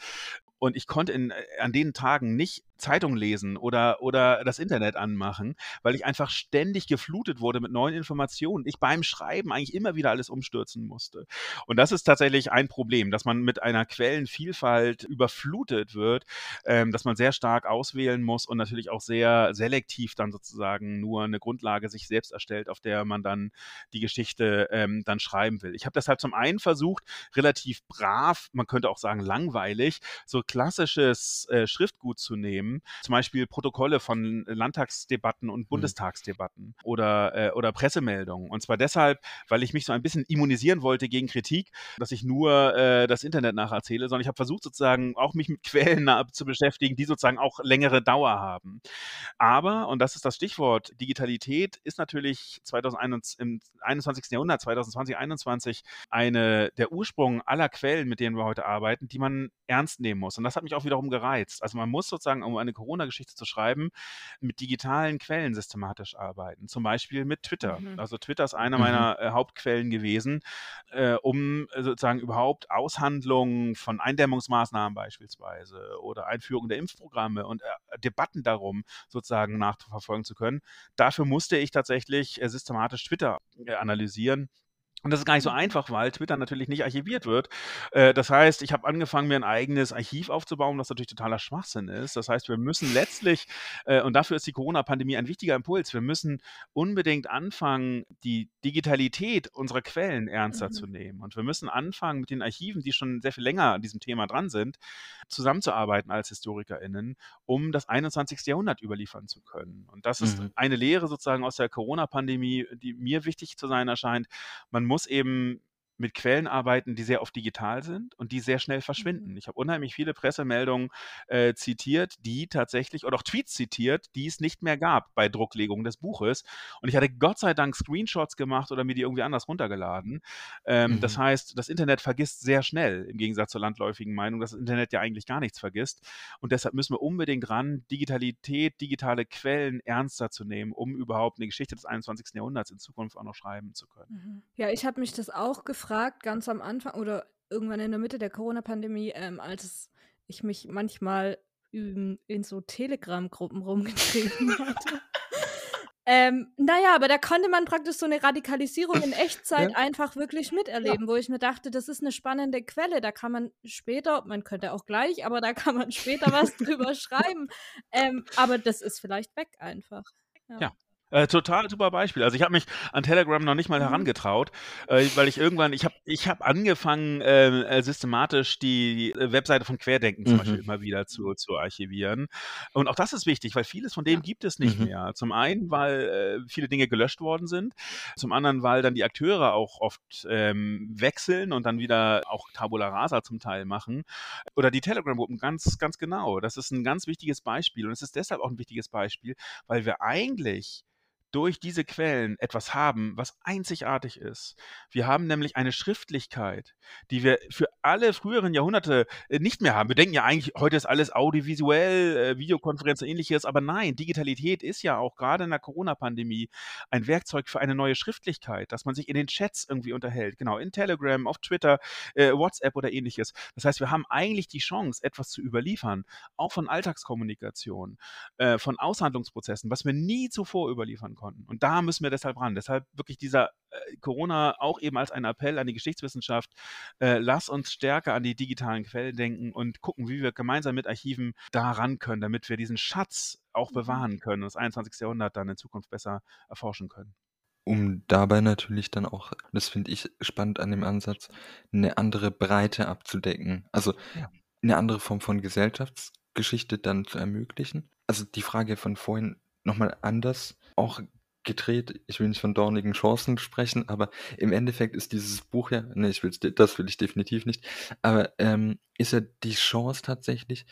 und ich konnte in, äh, an den Tagen nicht Zeitung lesen oder, oder das Internet anmachen, weil ich einfach ständig geflutet wurde mit neuen Informationen. Ich beim Schreiben eigentlich immer wieder alles umstürzen musste. Und das ist tatsächlich ein Problem, dass man mit einer Quellenvielfalt überflutet wird, ähm, dass man sehr stark auswählen muss und natürlich auch sehr selektiv dann sozusagen nur eine Grundlage sich selbst erstellt, auf der man dann die Geschichte ähm, dann schreiben will. Ich habe deshalb zum einen versucht, relativ brav, man könnte auch sagen langweilig, so klassisches äh, Schriftgut zu nehmen, zum Beispiel Protokolle von Landtagsdebatten und Bundestagsdebatten oder, äh, oder Pressemeldungen. Und zwar deshalb, weil ich mich so ein bisschen immunisieren wollte gegen Kritik, dass ich nur äh, das Internet nacherzähle, sondern ich habe versucht sozusagen auch mich mit Quellen zu beschäftigen, die sozusagen auch längere Dauer haben. Aber, und das ist das Stichwort, Digitalität ist natürlich 2021, im 21. Jahrhundert, 2020, 2021, eine, der Ursprung aller Quellen, mit denen wir heute arbeiten, die man ernst nehmen muss. Und das hat mich auch wiederum gereizt. Also man muss sozusagen, um eine Corona-Geschichte zu schreiben, mit digitalen Quellen systematisch arbeiten. Zum Beispiel mit Twitter. Mhm. Also Twitter ist eine Mhm. meiner äh, Hauptquellen gewesen, äh, um äh, sozusagen überhaupt Aushandlungen von Eindämmungsmaßnahmen beispielsweise oder Einführung der Impfprogramme und äh, Debatten darum sozusagen nachverfolgen zu können. Dafür musste ich tatsächlich äh, systematisch Twitter äh, analysieren. Und das ist gar nicht so einfach, weil Twitter natürlich nicht archiviert wird. Äh, Das heißt, ich habe angefangen, mir ein eigenes Archiv aufzubauen, was natürlich totaler Schwachsinn ist. Das heißt, wir müssen letztlich, äh, und dafür ist die Corona-Pandemie ein wichtiger Impuls, wir müssen unbedingt anfangen, die Digitalität unserer Quellen ernster Mhm. zu nehmen. Und wir müssen anfangen, mit den Archiven, die schon sehr viel länger an diesem Thema dran sind, zusammenzuarbeiten als HistorikerInnen, um das 21. Jahrhundert überliefern zu können. Und das ist Mhm. eine Lehre sozusagen aus der Corona-Pandemie, die mir wichtig zu sein erscheint. Man muss eben mit Quellen arbeiten, die sehr oft digital sind und die sehr schnell verschwinden. Mhm. Ich habe unheimlich viele Pressemeldungen äh, zitiert, die tatsächlich, oder auch Tweets zitiert, die es nicht mehr gab bei Drucklegung des Buches. Und ich hatte Gott sei Dank Screenshots gemacht oder mir die irgendwie anders runtergeladen. Ähm, Mhm. Das heißt, das Internet vergisst sehr schnell, im Gegensatz zur landläufigen Meinung, dass das Internet ja eigentlich gar nichts vergisst. Und deshalb müssen wir unbedingt ran, Digitalität, digitale Quellen ernster zu nehmen, um überhaupt eine Geschichte des 21. Jahrhunderts in Zukunft auch noch schreiben zu können. Mhm. Ja, ich habe mich das auch gefragt, ganz am Anfang oder irgendwann in der Mitte der Corona-Pandemie, ähm, als ich mich manchmal in, in so Telegram-Gruppen rumgetrieben [LAUGHS] hatte. Ähm, naja, aber da konnte man praktisch so eine Radikalisierung in Echtzeit Ja. einfach wirklich miterleben, wo ich mir dachte, das ist eine spannende Quelle. Da kann man später, man könnte auch gleich, aber da kann man später was [LAUGHS] drüber schreiben. Ähm, aber das ist vielleicht weg einfach. Ja. Äh, total super Beispiel. Also ich habe mich an Telegram noch nicht mal mhm. herangetraut, äh, weil ich irgendwann, ich habe ich hab angefangen, ähm, äh, systematisch die äh, Webseite von Querdenken zum Beispiel mhm. immer wieder zu, zu archivieren. Und auch das ist wichtig, weil vieles von dem gibt es nicht mhm. mehr. Zum einen, weil äh, viele Dinge gelöscht worden sind, zum anderen, weil dann die Akteure auch oft ähm, wechseln und dann wieder auch Tabula Rasa zum Teil machen. Oder die Telegram-Gruppen, ganz, ganz genau. Das ist ein ganz wichtiges Beispiel. Und es ist deshalb auch ein wichtiges Beispiel, weil wir eigentlich durch diese Quellen etwas haben, was einzigartig ist. Wir haben nämlich eine Schriftlichkeit, die wir für alle früheren Jahrhunderte äh, nicht mehr haben. Wir denken ja eigentlich, heute ist alles audiovisuell, äh, Videokonferenz und ähnliches, aber nein, Digitalität ist ja auch gerade in der Corona-Pandemie ein Werkzeug für eine neue Schriftlichkeit, dass man sich in den Chats irgendwie unterhält, genau, in Telegram, auf Twitter, äh, WhatsApp oder ähnliches. Das heißt, wir haben eigentlich die Chance, etwas zu überliefern, auch von Alltagskommunikation, von Aushandlungsprozessen, was wir nie zuvor überliefern konnten konnten. Und da müssen wir deshalb ran. Deshalb wirklich dieser äh, Corona auch eben als ein Appell an die Geschichtswissenschaft, äh, lass uns stärker an die digitalen Quellen denken und gucken, wie wir gemeinsam mit Archiven da ran können, damit wir diesen Schatz auch mhm. bewahren können und das 21. Jahrhundert dann in Zukunft besser erforschen können um dabei natürlich dann auch, das finde ich spannend an dem Ansatz, eine andere Breite abzudecken. Also ja. eine andere Form von Gesellschaftsgeschichte dann zu ermöglichen. Also die Frage von vorhin nochmal anders auch gedreht. Ich will nicht von dornigen Chancen sprechen, aber im Endeffekt ist dieses Buch ja, ne, ich will das will ich definitiv nicht, aber ähm, ist ja die Chance tatsächlich,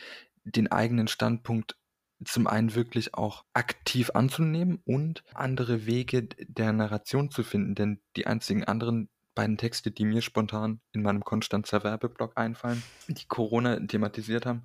den eigenen Standpunkt zum einen wirklich auch aktiv anzunehmen und andere Wege der Narration zu finden, denn die einzigen anderen beiden Texte, die mir spontan in meinem Konstanzer Werbeblock einfallen, die Corona thematisiert haben,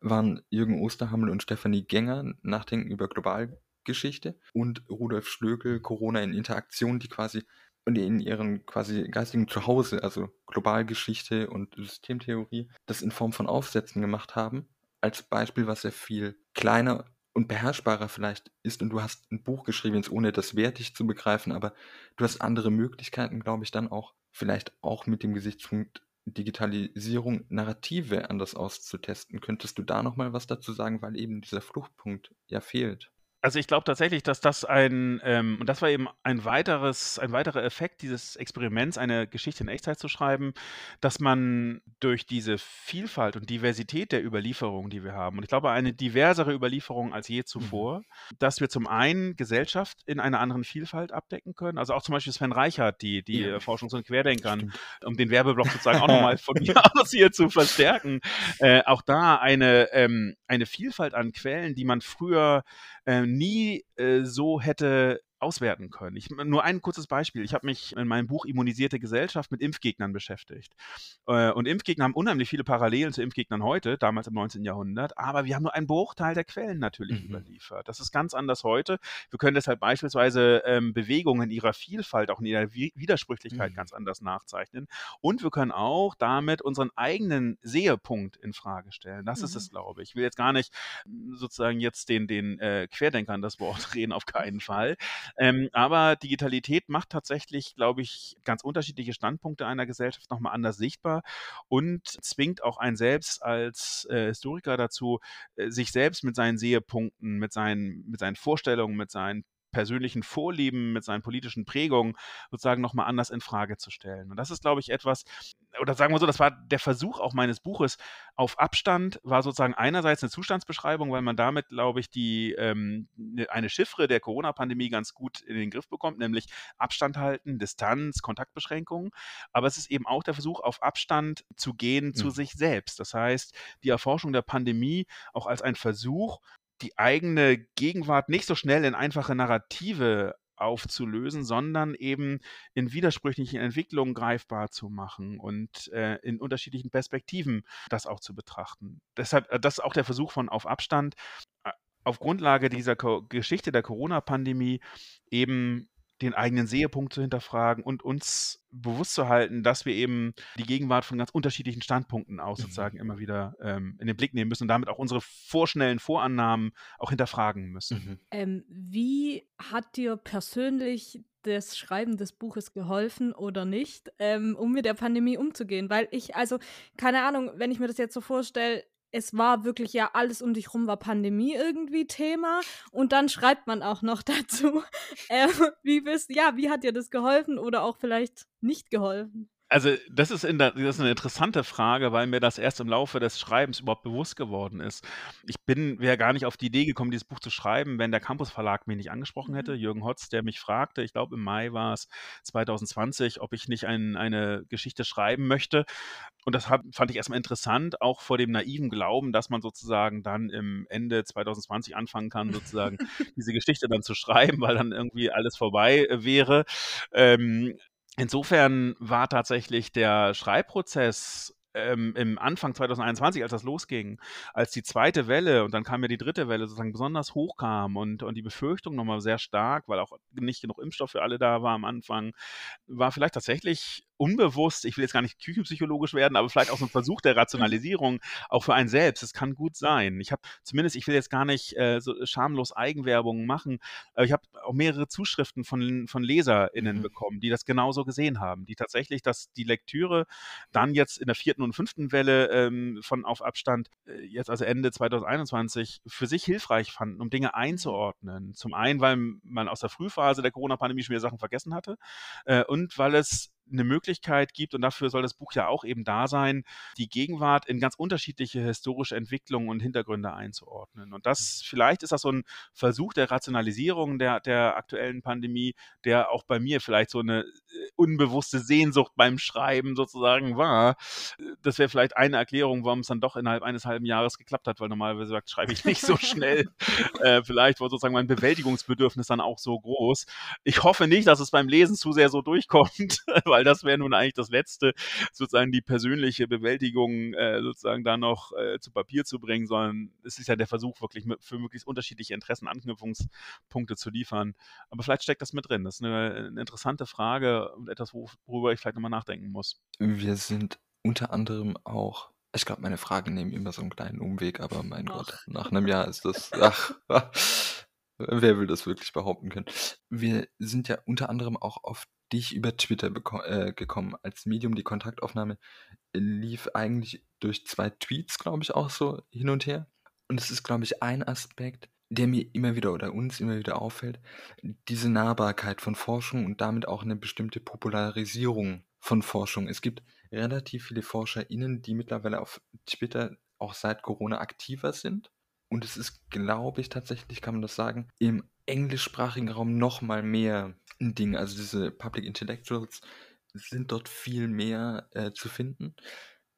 waren Jürgen Osterhammel und Stefanie Gänger, Nachdenken über global Geschichte und Rudolf Schlögel Corona in Interaktion, die quasi in ihren quasi geistigen Zuhause, also Globalgeschichte und Systemtheorie, das in Form von Aufsätzen gemacht haben. Als Beispiel, was ja viel kleiner und beherrschbarer vielleicht ist und du hast ein Buch geschrieben, jetzt ohne das wertig zu begreifen, aber du hast andere Möglichkeiten, glaube ich, dann auch vielleicht auch mit dem Gesichtspunkt Digitalisierung Narrative anders auszutesten. Könntest du da nochmal was dazu sagen, weil eben dieser Fluchtpunkt ja fehlt? Also ich glaube tatsächlich, dass das ein, ähm, und das war eben ein weiteres, ein weiterer Effekt dieses Experiments, eine Geschichte in Echtzeit zu schreiben, dass man durch diese Vielfalt und Diversität der Überlieferung, die wir haben, und ich glaube eine diversere Überlieferung als je mhm. zuvor, mhm. dass wir zum einen Gesellschaft in einer anderen Vielfalt abdecken können, also auch zum Beispiel Sven Reichert, die, die ja. Forschungs- und Querdenkern, um den Werbeblock sozusagen auch nochmal [LAUGHS] von mir aus hier zu verstärken, äh, auch da eine, ähm, eine Vielfalt an Quellen, die man früher äh, nie äh, so hätte auswerten können. Ich, nur ein kurzes Beispiel. Ich habe mich in meinem Buch Immunisierte Gesellschaft mit Impfgegnern beschäftigt. Äh, und Impfgegner haben unheimlich viele Parallelen zu Impfgegnern heute, damals im 19. Jahrhundert, aber wir haben nur einen Bruchteil der Quellen natürlich mhm. überliefert. Das ist ganz anders heute. Wir können deshalb beispielsweise ähm, Bewegungen in ihrer Vielfalt, auch in ihrer Widersprüchlichkeit mhm. ganz anders nachzeichnen. Und wir können auch damit unseren eigenen Sehepunkt in Frage stellen. Das mhm. ist es, glaube ich. Ich will jetzt gar nicht sozusagen jetzt den, den äh, Querdenkern das Wort [LAUGHS] reden, auf keinen Fall. Ähm, aber Digitalität macht tatsächlich, glaube ich, ganz unterschiedliche Standpunkte einer Gesellschaft nochmal anders sichtbar und zwingt auch einen selbst als äh, Historiker dazu, äh, sich selbst mit seinen Sehepunkten, mit seinen, mit seinen Vorstellungen, mit seinen persönlichen Vorlieben, mit seinen politischen Prägungen sozusagen nochmal anders in Frage zu stellen. Und das ist, glaube ich, etwas, oder sagen wir so, das war der Versuch auch meines Buches auf Abstand, war sozusagen einerseits eine Zustandsbeschreibung, weil man damit, glaube ich, die ähm, ne, eine Chiffre der Corona-Pandemie ganz gut in den Griff bekommt, nämlich Abstand halten, Distanz, Kontaktbeschränkungen. Aber es ist eben auch der Versuch, auf Abstand zu gehen mhm. zu sich selbst. Das heißt, die Erforschung der Pandemie auch als ein Versuch, die eigene Gegenwart nicht so schnell in einfache Narrative aufzulösen, sondern eben in widersprüchlichen Entwicklungen greifbar zu machen und äh, in unterschiedlichen Perspektiven das auch zu betrachten. Deshalb, äh, das ist auch der Versuch von Auf Abstand, äh, auf Grundlage dieser Ko Geschichte der Corona-Pandemie eben den eigenen Sehepunkt zu hinterfragen und uns bewusst zu halten, dass wir eben die Gegenwart von ganz unterschiedlichen Standpunkten aus mhm. sozusagen immer wieder ähm, in den Blick nehmen müssen und damit auch unsere vorschnellen Vorannahmen auch hinterfragen müssen. Mhm. Ähm, wie hat dir persönlich das Schreiben des Buches geholfen oder nicht, ähm, um mit der Pandemie umzugehen? Weil ich, also, keine Ahnung, wenn ich mir das jetzt so vorstelle, es war wirklich ja alles um dich rum war Pandemie irgendwie Thema und dann schreibt man auch noch [LAUGHS] dazu, äh, wie bist, ja, wie hat dir das geholfen oder auch vielleicht nicht geholfen? Also, das ist, in der, das ist eine interessante Frage, weil mir das erst im Laufe des Schreibens überhaupt bewusst geworden ist. Ich bin wäre gar nicht auf die Idee gekommen, dieses Buch zu schreiben, wenn der Campus Verlag mich nicht angesprochen hätte. Mhm. Jürgen Hotz, der mich fragte, ich glaube im Mai war es 2020, ob ich nicht ein, eine Geschichte schreiben möchte. Und das hab, fand ich erstmal interessant, auch vor dem naiven Glauben, dass man sozusagen dann im Ende 2020 anfangen kann, sozusagen [LAUGHS] diese Geschichte dann zu schreiben, weil dann irgendwie alles vorbei äh, wäre. Ähm, Insofern war tatsächlich der Schreibprozess ähm, im Anfang 2021, als das losging, als die zweite Welle und dann kam ja die dritte Welle sozusagen besonders hochkam und, und die Befürchtung nochmal sehr stark, weil auch nicht genug Impfstoff für alle da war am Anfang, war vielleicht tatsächlich unbewusst, ich will jetzt gar nicht küchenpsychologisch werden, aber vielleicht auch so ein Versuch der Rationalisierung, auch für einen selbst. Es kann gut sein. Ich habe zumindest, ich will jetzt gar nicht äh, so schamlos Eigenwerbung machen, aber ich habe auch mehrere Zuschriften von, von LeserInnen mhm. bekommen, die das genauso gesehen haben, die tatsächlich, dass die Lektüre dann jetzt in der vierten und fünften Welle ähm, von Auf Abstand, äh, jetzt also Ende 2021, für sich hilfreich fanden, um Dinge einzuordnen. Zum einen, weil man aus der Frühphase der Corona-Pandemie schon wieder Sachen vergessen hatte äh, und weil es eine Möglichkeit gibt, und dafür soll das Buch ja auch eben da sein, die Gegenwart in ganz unterschiedliche historische Entwicklungen und Hintergründe einzuordnen. Und das, mhm. vielleicht ist das so ein Versuch der Rationalisierung der, der aktuellen Pandemie, der auch bei mir vielleicht so eine äh, unbewusste Sehnsucht beim Schreiben sozusagen war. Das wäre vielleicht eine Erklärung, warum es dann doch innerhalb eines halben Jahres geklappt hat, weil normalerweise sagt, schreibe ich nicht so [LAUGHS] schnell. äh, vielleicht war sozusagen mein Bewältigungsbedürfnis dann auch so groß. Ich hoffe nicht, dass es beim Lesen zu sehr so durchkommt, [LAUGHS] weil das wäre nun eigentlich das Letzte, sozusagen die persönliche Bewältigung äh, sozusagen da noch äh, zu Papier zu bringen, sondern es ist ja der Versuch, wirklich für möglichst unterschiedliche Interessen Anknüpfungspunkte zu liefern. Aber vielleicht steckt das mit drin. Das ist eine, eine interessante Frage und etwas, worüber ich vielleicht nochmal nachdenken muss. Wir sind unter anderem auch ich glaube, meine Fragen nehmen immer so einen kleinen Umweg, aber mein ach. Gott, nach einem Jahr ist das. Ach, [LAUGHS] wer will das wirklich behaupten können? Wir sind ja unter anderem auch auf dich über Twitter äh, gekommen als Medium. Die Kontaktaufnahme lief eigentlich durch zwei Tweets, glaube ich, auch so hin und her. Und es ist, glaube ich, ein Aspekt, der mir immer wieder oder uns immer wieder auffällt, diese Nahbarkeit von Forschung und damit auch eine bestimmte Popularisierung von Forschung. Es gibt relativ viele ForscherInnen, die mittlerweile auf Twitter auch seit Corona aktiver sind. Und es ist, glaube ich, tatsächlich, kann man das sagen, im englischsprachigen Raum noch mal mehr ein Ding. Also diese Public Intellectuals sind dort viel mehr äh, zu finden.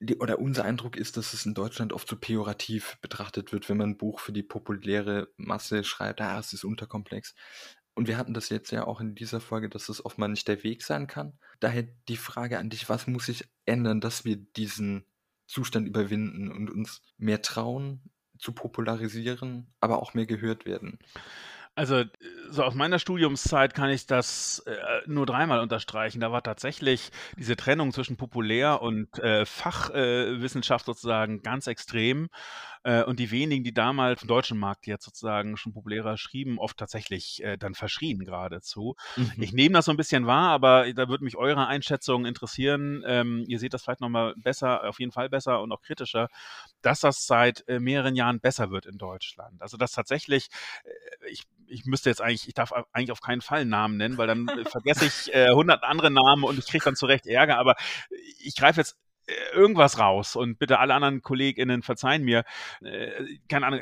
Die, oder unser Eindruck ist, dass es in Deutschland oft so pejorativ betrachtet wird, wenn man ein Buch für die populäre Masse schreibt, ah, es ist unterkomplex. Und wir hatten das jetzt ja auch in dieser Folge, dass es oft mal nicht der Weg sein kann. Daher die Frage an dich, was muss sich ändern, dass wir diesen Zustand überwinden und uns mehr trauen zu popularisieren, aber auch mehr gehört werden? Also, so aus meiner Studiumszeit kann ich das äh, nur dreimal unterstreichen. Da war tatsächlich diese Trennung zwischen populär und äh, Fachwissenschaft sozusagen ganz extrem. Äh, und die wenigen, die damals im deutschen Markt jetzt sozusagen schon populärer schrieben, oft tatsächlich äh, dann verschrien geradezu. Mhm. Ich nehme das so ein bisschen wahr, aber da würde mich eure Einschätzung interessieren. Ähm, ihr seht das vielleicht nochmal besser, auf jeden Fall besser und auch kritischer, dass das seit äh, mehreren Jahren besser wird in Deutschland. Also dass tatsächlich, äh, ich ich müsste jetzt eigentlich, ich darf eigentlich auf keinen Fall Namen nennen, weil dann äh, vergesse ich äh, hundert andere Namen und ich kriege dann zurecht Ärger, aber ich greife jetzt irgendwas raus und bitte alle anderen KollegInnen verzeihen mir. Äh, keine Ahnung,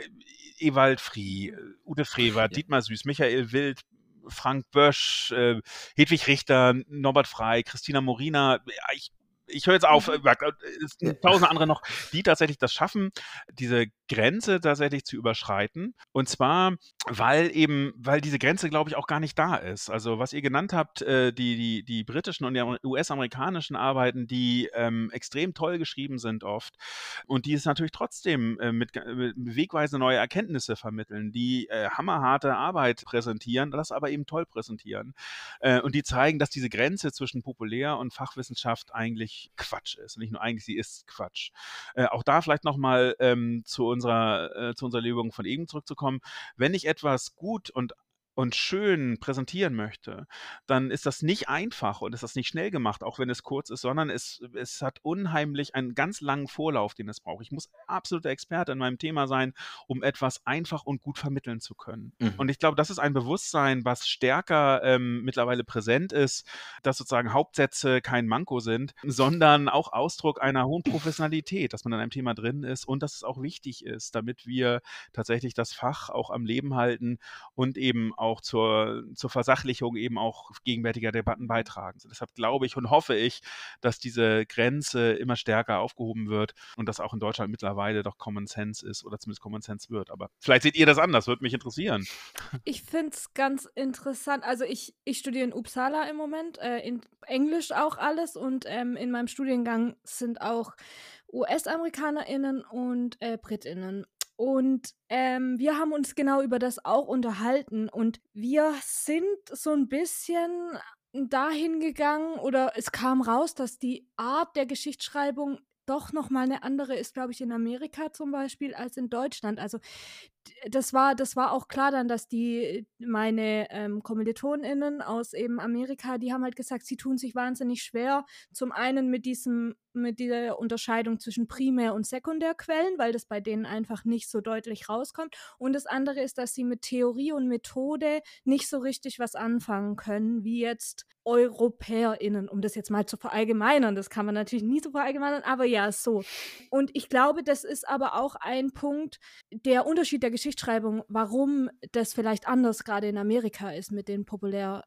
Ewald Frie, Ute Frewer, ja. Dietmar Süß, Michael Wild, Frank Bösch, äh, Hedwig Richter, Norbert Frei, Christina Morina. Ich ich höre jetzt auf, mhm. äh, es sind tausend andere noch, die tatsächlich das schaffen, diese Grenze tatsächlich zu überschreiten. Und zwar, weil eben, weil diese Grenze, glaube ich, auch gar nicht da ist. Also was ihr genannt habt, äh, die, die, die britischen und die US-amerikanischen Arbeiten, die ähm, extrem toll geschrieben sind oft und die es natürlich trotzdem äh, mit, mit wegweisende neue Erkenntnisse vermitteln, die äh, hammerharte Arbeit präsentieren, das aber eben toll präsentieren. Äh, und die zeigen, dass diese Grenze zwischen Populär- und Fachwissenschaft eigentlich Quatsch ist. nicht nur eigentlich, sie ist Quatsch. Äh, auch da vielleicht nochmal ähm, zu unserer, äh, zu unserer Lebung von eben zurückzukommen. Wenn ich etwas gut und und schön präsentieren möchte, dann ist das nicht einfach und ist das nicht schnell gemacht, auch wenn es kurz ist, sondern es, es hat unheimlich einen ganz langen Vorlauf, den es braucht. Ich muss absoluter Experte in meinem Thema sein, um etwas einfach und gut vermitteln zu können. Mhm. Und ich glaube, das ist ein Bewusstsein, was stärker ähm, mittlerweile präsent ist, dass sozusagen Hauptsätze kein Manko sind, sondern auch Ausdruck einer hohen Professionalität, dass man an einem Thema drin ist und dass es auch wichtig ist, damit wir tatsächlich das Fach auch am Leben halten und eben auch zur, zur Versachlichung eben auch gegenwärtiger Debatten beitragen. So, deshalb glaube ich und hoffe ich, dass diese Grenze immer stärker aufgehoben wird und dass auch in Deutschland mittlerweile doch Common Sense ist oder zumindest Common Sense wird. Aber vielleicht seht ihr das anders, würde mich interessieren. Ich finde es ganz interessant. Also ich, ich studiere in Uppsala im Moment, äh, in Englisch auch alles und ähm, in meinem Studiengang sind auch US-AmerikanerInnen und äh, BritInnen. Und ähm, wir haben uns genau über das auch unterhalten und wir sind so ein bisschen dahin gegangen oder es kam raus, dass die Art der Geschichtsschreibung doch noch mal eine andere ist, glaube ich, in Amerika zum Beispiel als in Deutschland. Also das war, das war auch klar dann, dass die, meine ähm, KommilitonInnen aus eben Amerika, die haben halt gesagt, sie tun sich wahnsinnig schwer. Zum einen mit diesem, mit dieser Unterscheidung zwischen Primär- und Sekundärquellen, weil das bei denen einfach nicht so deutlich rauskommt. Und das andere ist, dass sie mit Theorie und Methode nicht so richtig was anfangen können, wie jetzt EuropäerInnen, um das jetzt mal zu verallgemeinern. Das kann man natürlich nie so verallgemeinern, aber ja, so. Und ich glaube, das ist aber auch ein Punkt, der Unterschied der Geschichtsschreibung, warum das vielleicht anders gerade in Amerika ist mit den populär,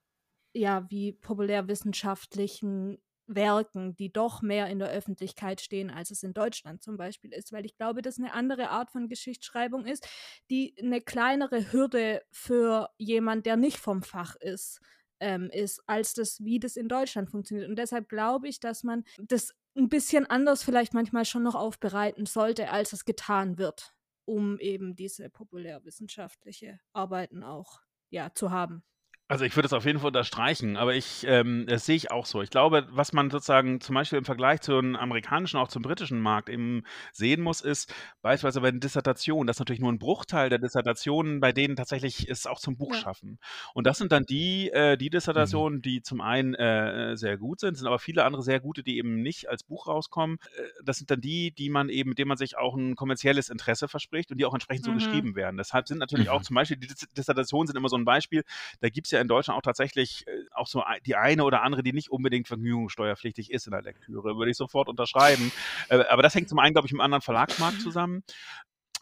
ja, wie populärwissenschaftlichen Werken, die doch mehr in der Öffentlichkeit stehen, als es in Deutschland zum Beispiel ist, weil ich glaube, dass eine andere Art von Geschichtsschreibung ist, die eine kleinere Hürde für jemand, der nicht vom Fach ist, ähm, ist, als das, wie das in Deutschland funktioniert. Und deshalb glaube ich, dass man das ein bisschen anders vielleicht manchmal schon noch aufbereiten sollte, als es getan wird um eben diese populärwissenschaftliche Arbeiten auch ja, zu haben. Also ich würde es auf jeden Fall unterstreichen, aber ich, ähm, das sehe ich auch so. Ich glaube, was man sozusagen zum Beispiel im Vergleich zum amerikanischen, auch zum britischen Markt eben sehen muss, ist beispielsweise bei den Dissertationen, das ist natürlich nur ein Bruchteil der Dissertationen, bei denen tatsächlich es auch zum Buch ja. schaffen. Und das sind dann die, äh, die mhm. Dissertationen, mhm. die zum einen äh, sehr gut sind, sind aber viele andere sehr gute, die eben nicht als Buch rauskommen. Äh, das sind dann die, die man eben, mit denen man sich auch ein kommerzielles Interesse verspricht und die auch entsprechend mhm. so geschrieben werden. Deshalb sind natürlich mhm. auch zum Beispiel die Dissertationen sind immer so ein Beispiel. Da gibt es ja in Deutschland auch tatsächlich äh, auch so die eine oder andere, die nicht unbedingt vergnügungssteuerpflichtig ist in der Lektüre, würde ich sofort unterschreiben. Äh, aber das hängt zum einen, glaube ich, mit einem anderen Verlagsmarkt zusammen.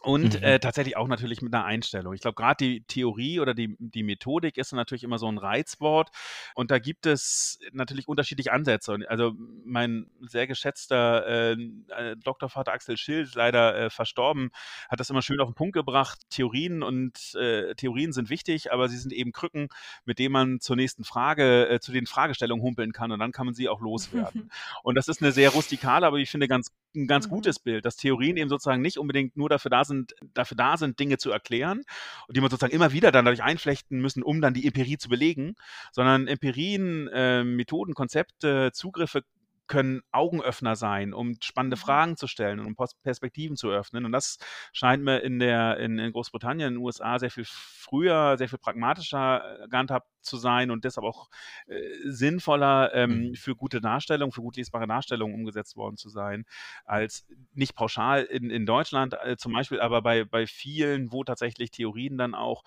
Und mhm. äh, tatsächlich auch natürlich mit einer Einstellung. Ich glaube, gerade die Theorie oder die, die Methodik ist natürlich immer so ein Reizwort. Und da gibt es natürlich unterschiedliche Ansätze. Also mein sehr geschätzter äh, äh, Doktorvater Axel Schild, leider äh, verstorben, hat das immer schön auf den Punkt gebracht. Theorien und äh, Theorien sind wichtig, aber sie sind eben Krücken, mit denen man zur nächsten Frage, äh, zu den Fragestellungen humpeln kann und dann kann man sie auch loswerden. [LAUGHS] und das ist eine sehr rustikale, aber ich finde ganz, ein ganz mhm. gutes Bild, dass Theorien eben sozusagen nicht unbedingt nur dafür da sind, sind, dafür da sind, Dinge zu erklären und die man sozusagen immer wieder dann dadurch einflechten müssen, um dann die Empirie zu belegen, sondern Empirien, äh, Methoden, Konzepte, Zugriffe können Augenöffner sein, um spannende mhm. Fragen zu stellen und um Perspektiven zu öffnen. Und das scheint mir in der in, in Großbritannien, in den USA sehr viel früher, sehr viel pragmatischer äh, gehandhabt zu sein und deshalb auch äh, sinnvoller ähm, mhm. für gute Darstellung, für gut lesbare Darstellungen umgesetzt worden zu sein, als nicht pauschal in, in Deutschland äh, zum Beispiel, aber bei, bei vielen, wo tatsächlich Theorien dann auch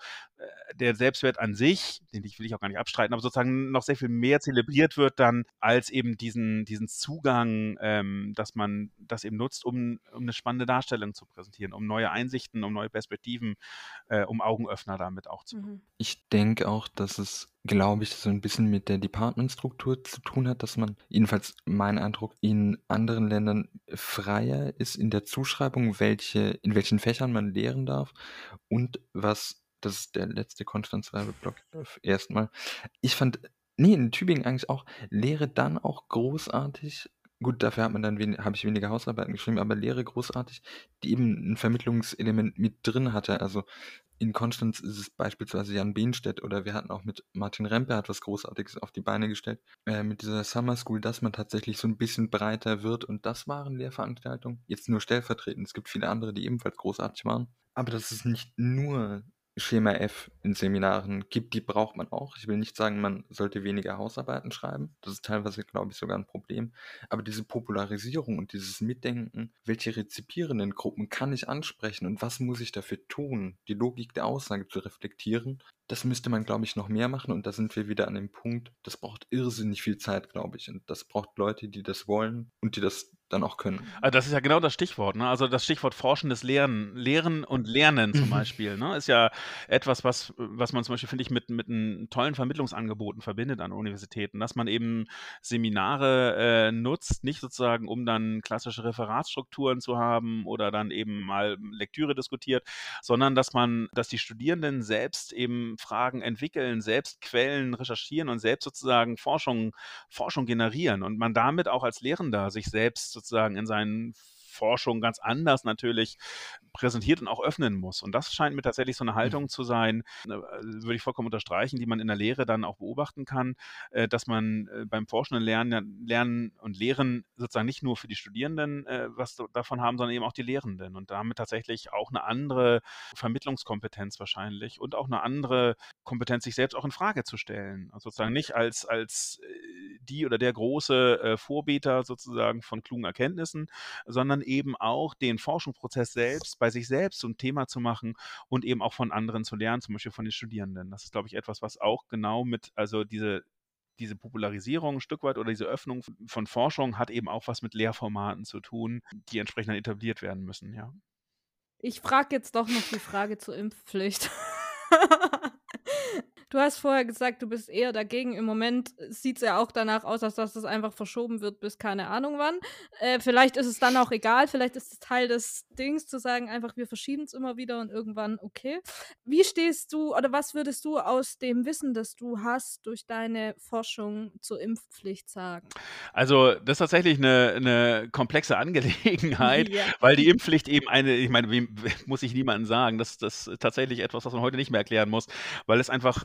der Selbstwert an sich, den will ich auch gar nicht abstreiten, aber sozusagen noch sehr viel mehr zelebriert wird dann als eben diesen, diesen Zugang, ähm, dass man das eben nutzt, um, um eine spannende Darstellung zu präsentieren, um neue Einsichten, um neue Perspektiven, äh, um Augenöffner damit auch zu. Mhm. Ich denke auch, dass es glaube ich, so ein bisschen mit der Departmentstruktur zu tun hat, dass man, jedenfalls mein Eindruck, in anderen Ländern freier ist in der Zuschreibung, welche, in welchen Fächern man lehren darf und was, das ist der letzte Konstanzwerbeblock erstmal. Ich fand, nee, in Tübingen eigentlich auch, Lehre dann auch großartig Gut, dafür hat man dann habe ich weniger Hausarbeiten geschrieben, aber Lehre großartig, die eben ein Vermittlungselement mit drin hatte. Also, in Konstanz ist es beispielsweise Jan Behnstedt oder wir hatten auch mit Martin Rempe hat was Großartiges auf die Beine gestellt, äh, mit dieser Summer School, dass man tatsächlich so ein bisschen breiter wird und das waren Lehrveranstaltungen. Jetzt nur stellvertretend, es gibt viele andere, die ebenfalls großartig waren, aber dass es nicht nur Schema F in Seminaren gibt, die braucht man auch. Ich will nicht sagen, man sollte weniger Hausarbeiten schreiben. Das ist teilweise, glaube ich, sogar ein Problem. Aber diese Popularisierung und dieses Mitdenken, welche rezipierenden Gruppen kann ich ansprechen und was muss ich dafür tun, die Logik der Aussage zu reflektieren, das müsste man, glaube ich, noch mehr machen. Und da sind wir wieder an dem Punkt, das braucht irrsinnig viel Zeit, glaube ich. Und das braucht Leute, die das wollen und die das dann auch können. Also das ist ja genau das Stichwort. Ne? Also das Stichwort forschendes Lernen. Lehren und Lernen zum mhm. Beispiel. Ne? Ist ja etwas, was, was man zum Beispiel, finde ich, mit, mit einem tollen Vermittlungsangeboten verbindet an Universitäten. Dass man eben Seminare äh, nutzt, nicht sozusagen, um dann klassische Referatsstrukturen zu haben oder dann eben mal Lektüre diskutiert, sondern dass man, dass die Studierenden selbst eben Fragen entwickeln, selbst Quellen recherchieren und selbst sozusagen Forschung, Forschung generieren und man damit auch als Lehrender sich selbst sozusagen in seinen Forschung ganz anders natürlich präsentiert und auch öffnen muss. Und das scheint mir tatsächlich so eine Haltung zu sein, äh, würde ich vollkommen unterstreichen, die man in der Lehre dann auch beobachten kann, äh, dass man äh, beim forschenden Lernen, Lernen und Lehren sozusagen nicht nur für die Studierenden was davon haben, sondern eben auch die Lehrenden und damit tatsächlich auch eine andere Vermittlungskompetenz wahrscheinlich und auch eine andere Kompetenz, sich selbst auch in Frage zu stellen. Also sozusagen nicht als, als die oder der große Vorbeter sozusagen von klugen Erkenntnissen, sondern eben auch den Forschungsprozess selbst bei sich selbst zum Thema zu machen und eben auch von anderen zu lernen, zum Beispiel von den Studierenden. Das ist, glaube ich, etwas, was auch genau mit, also diese diese Popularisierung ein Stück weit oder diese Öffnung von Forschung hat eben auch was mit Lehrformaten zu tun, die entsprechend etabliert werden müssen, ja. Ich frage jetzt doch noch die Frage zur Impfpflicht. Du hast vorher gesagt, du bist eher dagegen. Im Moment sieht es ja auch danach aus, als dass das einfach verschoben wird bis keine Ahnung wann. Äh, vielleicht ist es dann auch egal, vielleicht ist es Teil des Dings zu sagen, einfach wir verschieben es immer wieder und irgendwann okay. Wie stehst du oder was würdest du aus dem Wissen, das du hast durch deine Forschung zur Impfpflicht sagen? Also das ist tatsächlich eine, eine komplexe [LAUGHS] Angelegenheit, ja. weil die Impfpflicht eben eine, ich meine, muss ich niemandem sagen, das, das ist tatsächlich etwas, was man heute nicht mehr erklären muss, weil es einfach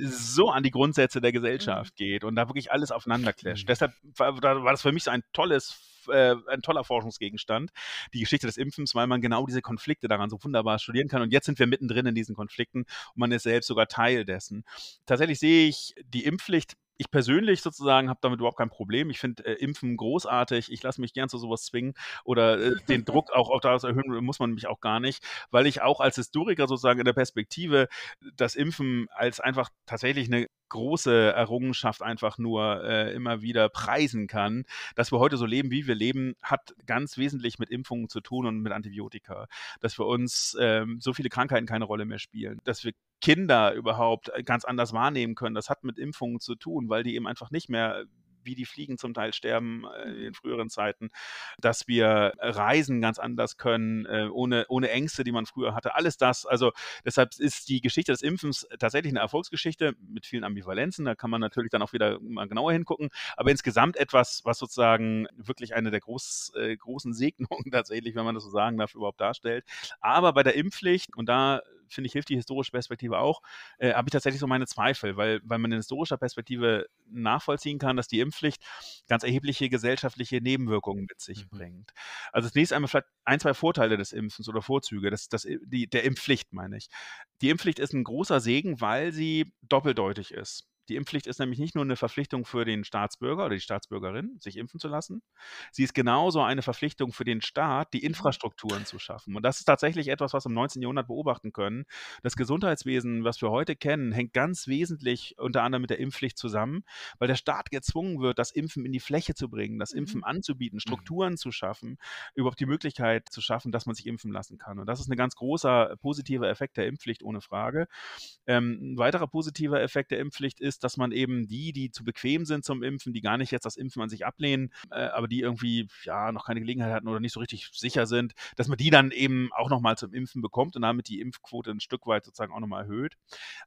so an die Grundsätze der Gesellschaft mhm. geht und da wirklich alles aufeinander clasht. Mhm. Deshalb war, war das für mich so ein tolles äh, ein toller Forschungsgegenstand, die Geschichte des Impfens, weil man genau diese Konflikte daran so wunderbar studieren kann. Und jetzt sind wir mittendrin in diesen Konflikten und man ist selbst sogar Teil dessen. Tatsächlich sehe ich die Impfpflicht ich persönlich sozusagen habe damit überhaupt kein Problem. Ich finde äh, Impfen großartig. Ich lasse mich gern zu sowas zwingen oder äh, den [LAUGHS] Druck auch, auch daraus erhöhen muss man mich auch gar nicht, weil ich auch als Historiker sozusagen in der Perspektive das Impfen als einfach tatsächlich eine große Errungenschaft einfach nur äh, immer wieder preisen kann. Dass wir heute so leben, wie wir leben, hat ganz wesentlich mit Impfungen zu tun und mit Antibiotika. Dass für uns ähm, so viele Krankheiten keine Rolle mehr spielen. Dass wir Kinder überhaupt ganz anders wahrnehmen können, das hat mit Impfungen zu tun, weil die eben einfach nicht mehr wie die Fliegen zum Teil sterben äh, in früheren Zeiten, dass wir reisen ganz anders können, äh, ohne, ohne Ängste, die man früher hatte. Alles das. Also deshalb ist die Geschichte des Impfens tatsächlich eine Erfolgsgeschichte mit vielen Ambivalenzen. Da kann man natürlich dann auch wieder mal genauer hingucken. Aber insgesamt etwas, was sozusagen wirklich eine der groß, äh, großen Segnungen [LAUGHS] tatsächlich, wenn man das so sagen darf, überhaupt darstellt. Aber bei der Impfpflicht, und da finde ich, hilft die historische Perspektive auch, äh, habe ich tatsächlich so meine Zweifel, weil, weil man in historischer Perspektive nachvollziehen kann, dass die Impfpflicht ganz erhebliche gesellschaftliche Nebenwirkungen mit sich mhm. bringt. Also zunächst einmal vielleicht ein, zwei Vorteile des Impfens oder Vorzüge, das, das, die, der Impfpflicht meine ich. Die Impfpflicht ist ein großer Segen, weil sie doppeldeutig ist. Die Impfpflicht ist nämlich nicht nur eine Verpflichtung für den Staatsbürger oder die Staatsbürgerin, sich impfen zu lassen. Sie ist genauso eine Verpflichtung für den Staat, die. Infrastrukturen zu schaffen. Und das ist tatsächlich etwas, was wir im 19. Jahrhundert beobachten können. Das Gesundheitswesen, was wir heute kennen, hängt ganz wesentlich unter anderem mit der Impfpflicht zusammen, weil der Staat gezwungen wird, das Impfen in die Fläche zu bringen, das Impfen mhm. anzubieten, mhm. Strukturen zu schaffen, überhaupt die Möglichkeit zu schaffen, dass man sich impfen lassen kann. Und das ist ein ganz großer positiver Effekt der Impfpflicht, ohne Frage. Ähm, ein weiterer positiver Effekt der Impfpflicht ist, dass man eben die, die zu bequem sind zum Impfen, die gar nicht jetzt das Impfen an sich ablehnen, äh, aber die irgendwie ja noch keine Gelegenheit hatten oder nicht so richtig sicher sind, dass man die dann eben auch nochmal zum Impfen bekommt und damit die Impfquote ein Stück weit sozusagen auch nochmal erhöht.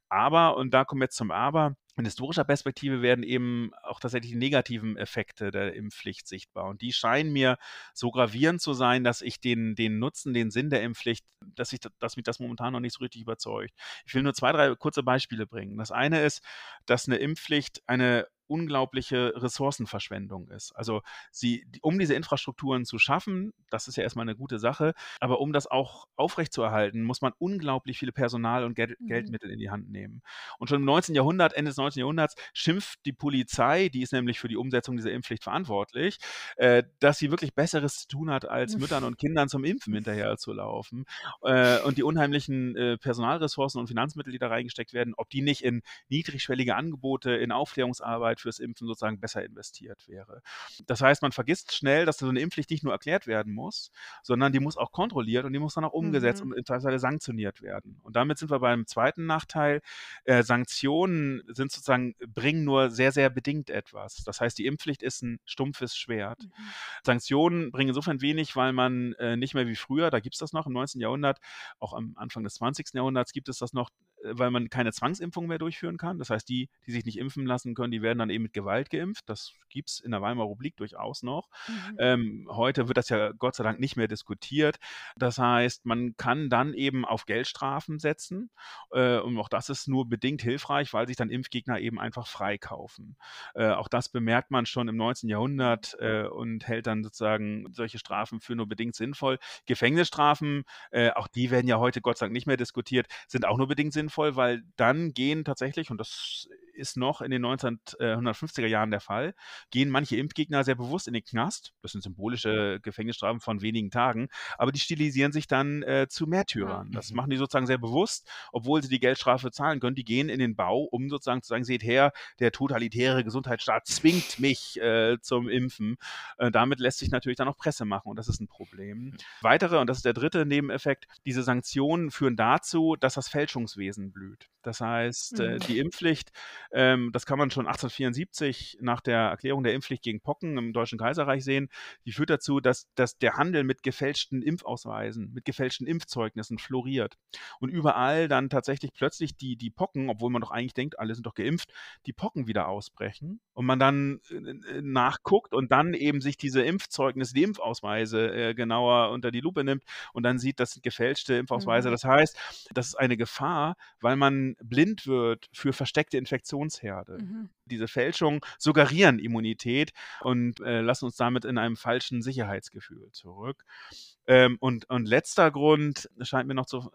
Aber, und da kommen wir jetzt zum Aber, in historischer Perspektive werden eben auch tatsächlich die negativen Effekte der Impfpflicht sichtbar. Und die scheinen mir so gravierend zu sein, dass ich den, den Nutzen, den Sinn der Impfpflicht, dass, ich, dass mich das momentan noch nicht so richtig überzeugt. Ich will nur zwei, drei kurze Beispiele bringen. Das eine ist, dass eine Impfpflicht eine unglaubliche Ressourcenverschwendung ist. Also sie, um diese Infrastrukturen zu schaffen, das ist ja erstmal eine gute Sache, aber um das auch aufrechtzuerhalten, muss man unglaublich viele Personal- und Geld, mhm. Geldmittel in die Hand nehmen. Und schon im 19. Jahrhundert, Ende des 19. Jahrhunderts, schimpft die Polizei, die ist nämlich für die Umsetzung dieser Impfpflicht verantwortlich, äh, dass sie wirklich Besseres zu tun hat, als Müttern und Kindern zum Impfen hinterher zu laufen. Äh, und die unheimlichen äh, Personalressourcen und Finanzmittel, die da reingesteckt werden, ob die nicht in niedrigschwellige Angebote, in Aufklärungsarbeit fürs Impfen sozusagen besser investiert wäre. Das heißt, man vergisst schnell, dass so eine Impfpflicht nicht nur erklärt werden muss, sondern die muss auch kontrolliert und die muss dann auch umgesetzt mhm. und im Zweifelsfall sanktioniert werden. Und damit sind wir beim zweiten Nachteil. Äh, Sanktionen sind sozusagen, bringen nur sehr, sehr bedingt etwas. Das heißt, die Impfpflicht ist ein stumpfes Schwert. Mhm. Sanktionen bringen insofern wenig, weil man äh, nicht mehr wie früher, da gibt es das noch im 19. Jahrhundert, auch am Anfang des 20. Jahrhunderts gibt es das noch, weil man keine Zwangsimpfung mehr durchführen kann. Das heißt, die, die sich nicht impfen lassen können, die werden dann eben mit Gewalt geimpft. Das gibt es in der Weimarer Republik durchaus noch. Mhm. Ähm, heute wird das ja Gott sei Dank nicht mehr diskutiert. Das heißt, man kann dann eben auf Geldstrafen setzen. Äh, und auch das ist nur bedingt hilfreich, weil sich dann Impfgegner eben einfach freikaufen. Äh, auch das bemerkt man schon im 19. Jahrhundert äh, und hält dann sozusagen solche Strafen für nur bedingt sinnvoll. Gefängnisstrafen, äh, auch die werden ja heute Gott sei Dank nicht mehr diskutiert, sind auch nur bedingt sinnvoll, weil dann gehen tatsächlich, und das ist noch in den 1950er Jahren der Fall, gehen manche Impfgegner sehr bewusst in den Knast. Das sind symbolische Gefängnisstrafen von wenigen Tagen, aber die stilisieren sich dann äh, zu Märtyrern. Das mhm. machen die sozusagen sehr bewusst, obwohl sie die Geldstrafe zahlen können. Die gehen in den Bau, um sozusagen zu sagen, seht her, der totalitäre Gesundheitsstaat zwingt mich äh, zum Impfen. Äh, damit lässt sich natürlich dann auch Presse machen und das ist ein Problem. Weitere, und das ist der dritte Nebeneffekt, diese Sanktionen führen dazu, dass das Fälschungswesen blüht. Das heißt, äh, mhm. die Impfpflicht ähm, das kann man schon 1874 nach der Erklärung der Impfpflicht gegen Pocken im Deutschen Kaiserreich sehen. Die führt dazu, dass, dass der Handel mit gefälschten Impfausweisen, mit gefälschten Impfzeugnissen floriert. Und überall dann tatsächlich plötzlich die, die Pocken, obwohl man doch eigentlich denkt, alle sind doch geimpft, die Pocken wieder ausbrechen und man dann äh, äh nachguckt und dann eben sich diese Impfzeugnisse, die Impfausweise äh, genauer unter die Lupe nimmt und dann sieht, das sind gefälschte Impfausweise. Mhm. Das heißt, das ist eine Gefahr, weil man blind wird für versteckte Infektionsherde. Mhm. Diese Fälschungen suggerieren Immunität und äh, lassen uns damit in einem falschen Sicherheitsgefühl zurück. Ähm, und, und letzter Grund scheint mir noch zu,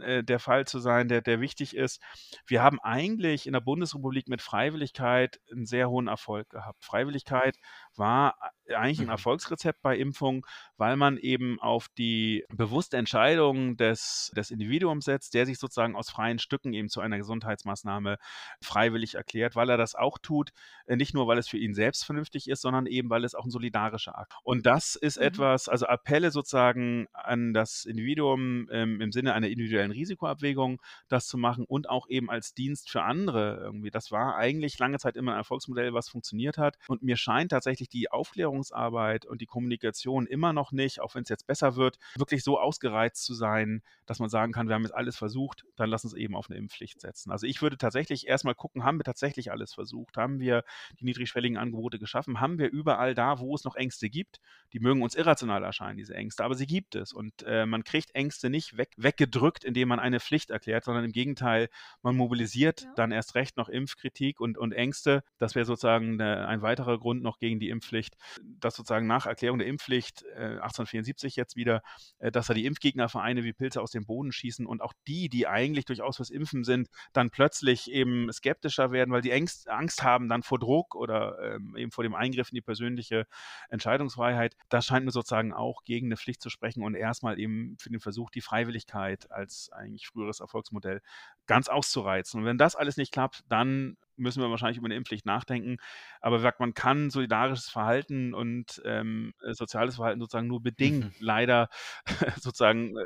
äh, der Fall zu sein, der, der wichtig ist. Wir haben eigentlich in der Bundesrepublik mit Freiwilligkeit einen sehr hohen Erfolg gehabt. Freiwilligkeit war eigentlich ein mhm. Erfolgsrezept bei Impfungen, weil man eben auf die bewusste Entscheidung des, des Individuums setzt, der sich sozusagen aus freien Stücken eben zu einer Gesundheitsmaßnahme freiwillig erklärt, weil er das auch tut, äh, nicht nur, weil es für ihn selbst vernünftig ist, sondern eben, weil es auch ein solidarischer Akt. Und das ist mhm. etwas, also Appelle sozusagen sozusagen an das Individuum ähm, im Sinne einer individuellen Risikoabwägung, das zu machen und auch eben als Dienst für andere irgendwie. Das war eigentlich lange Zeit immer ein Erfolgsmodell, was funktioniert hat. Und mir scheint tatsächlich die Aufklärungsarbeit und die Kommunikation immer noch nicht, auch wenn es jetzt besser wird, wirklich so ausgereizt zu sein, dass man sagen kann, wir haben jetzt alles versucht, dann lass uns eben auf eine Impfpflicht setzen. Also ich würde tatsächlich erstmal gucken, haben wir tatsächlich alles versucht? Haben wir die niedrigschwelligen Angebote geschaffen? Haben wir überall da, wo es noch Ängste gibt? Die mögen uns irrational erscheinen, diese Ängste aber sie gibt es. Und äh, man kriegt Ängste nicht weg, weggedrückt, indem man eine Pflicht erklärt, sondern im Gegenteil, man mobilisiert ja. dann erst recht noch Impfkritik und, und Ängste. Das wäre sozusagen eine, ein weiterer Grund noch gegen die Impfpflicht, dass sozusagen nach Erklärung der Impfpflicht äh, 1874 jetzt wieder, äh, dass da die Impfgegnervereine wie Pilze aus dem Boden schießen und auch die, die eigentlich durchaus fürs Impfen sind, dann plötzlich eben skeptischer werden, weil die Angst, Angst haben dann vor Druck oder ähm, eben vor dem Eingriff in die persönliche Entscheidungsfreiheit. Das scheint mir sozusagen auch gegen eine Pflicht zu sprechen und erstmal eben für den Versuch, die Freiwilligkeit als eigentlich früheres Erfolgsmodell ganz auszureizen. Und wenn das alles nicht klappt, dann müssen wir wahrscheinlich über eine Impfpflicht nachdenken. Aber sagt, man kann solidarisches Verhalten und ähm, soziales Verhalten sozusagen nur bedingt mhm. leider [LAUGHS] sozusagen äh,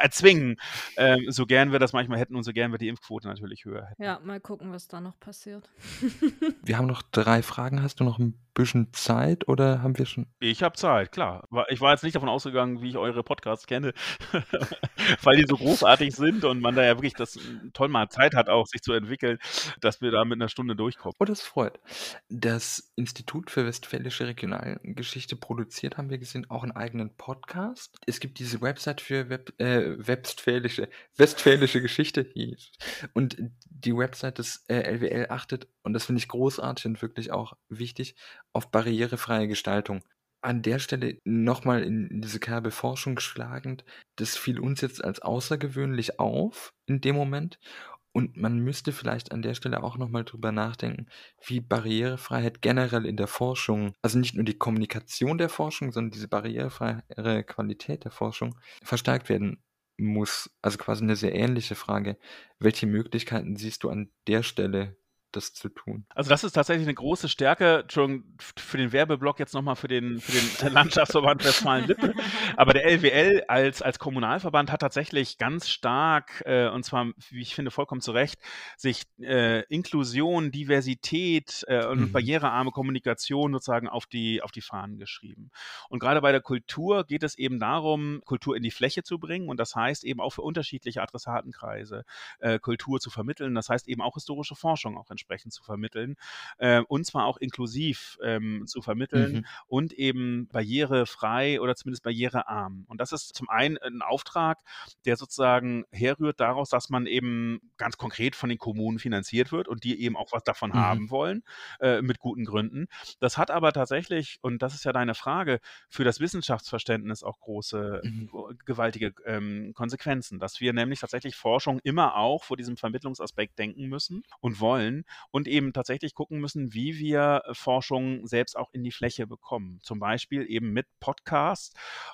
erzwingen. Ähm, so gern wir das manchmal hätten und so gern wir die Impfquote natürlich höher hätten. Ja, mal gucken, was da noch passiert. [LAUGHS] wir haben noch drei Fragen. Hast du noch ein bisschen Zeit oder haben wir schon? Ich habe Zeit, klar. Ich war jetzt nicht davon ausgegangen, wie ich eure Podcasts kenne, [LAUGHS] weil die so großartig sind und man da ja wirklich das toll mal Zeit hat, auch sich zu entwickeln, dass wir da mit einer Stunde durchkommen. Oh, das freut. Das Institut für Westfälische Regionalgeschichte produziert, haben wir gesehen, auch einen eigenen Podcast. Es gibt diese Website für Web, äh, Westfälische, Westfälische Geschichte. Und die Website des äh, LWL achtet und das finde ich großartig und wirklich auch wichtig, auf barrierefreie Gestaltung. An der Stelle nochmal in diese Kerbe Forschung schlagend, das fiel uns jetzt als außergewöhnlich auf in dem Moment. Und man müsste vielleicht an der Stelle auch nochmal drüber nachdenken, wie Barrierefreiheit generell in der Forschung, also nicht nur die Kommunikation der Forschung, sondern diese barrierefreie Qualität der Forschung verstärkt werden muss. Also quasi eine sehr ähnliche Frage. Welche Möglichkeiten siehst du an der Stelle das zu tun. Also das ist tatsächlich eine große Stärke, schon für den Werbeblock jetzt nochmal für den, für den [LAUGHS] Landschaftsverband Westfalen-Lippe. Aber der LWL als, als Kommunalverband hat tatsächlich ganz stark, äh, und zwar, wie ich finde, vollkommen zu Recht, sich äh, Inklusion, Diversität äh, und mhm. barrierearme Kommunikation sozusagen auf die, auf die Fahnen geschrieben. Und gerade bei der Kultur geht es eben darum, Kultur in die Fläche zu bringen und das heißt eben auch für unterschiedliche Adressatenkreise äh, Kultur zu vermitteln. Das heißt eben auch historische Forschung auch entsprechend zu vermitteln äh, und zwar auch inklusiv ähm, zu vermitteln mhm. und eben barrierefrei oder zumindest barrierearm. Und das ist zum einen ein Auftrag, der sozusagen herrührt daraus, dass man eben ganz konkret von den Kommunen finanziert wird und die eben auch was davon mhm. haben wollen, äh, mit guten Gründen. Das hat aber tatsächlich, und das ist ja deine Frage, für das Wissenschaftsverständnis auch große, mhm. gewaltige ähm, Konsequenzen, dass wir nämlich tatsächlich Forschung immer auch vor diesem Vermittlungsaspekt denken müssen und wollen und eben tatsächlich gucken müssen, wie wir äh, Forschung selbst auch in die Fläche bekommen. Zum Beispiel eben mit Podcasts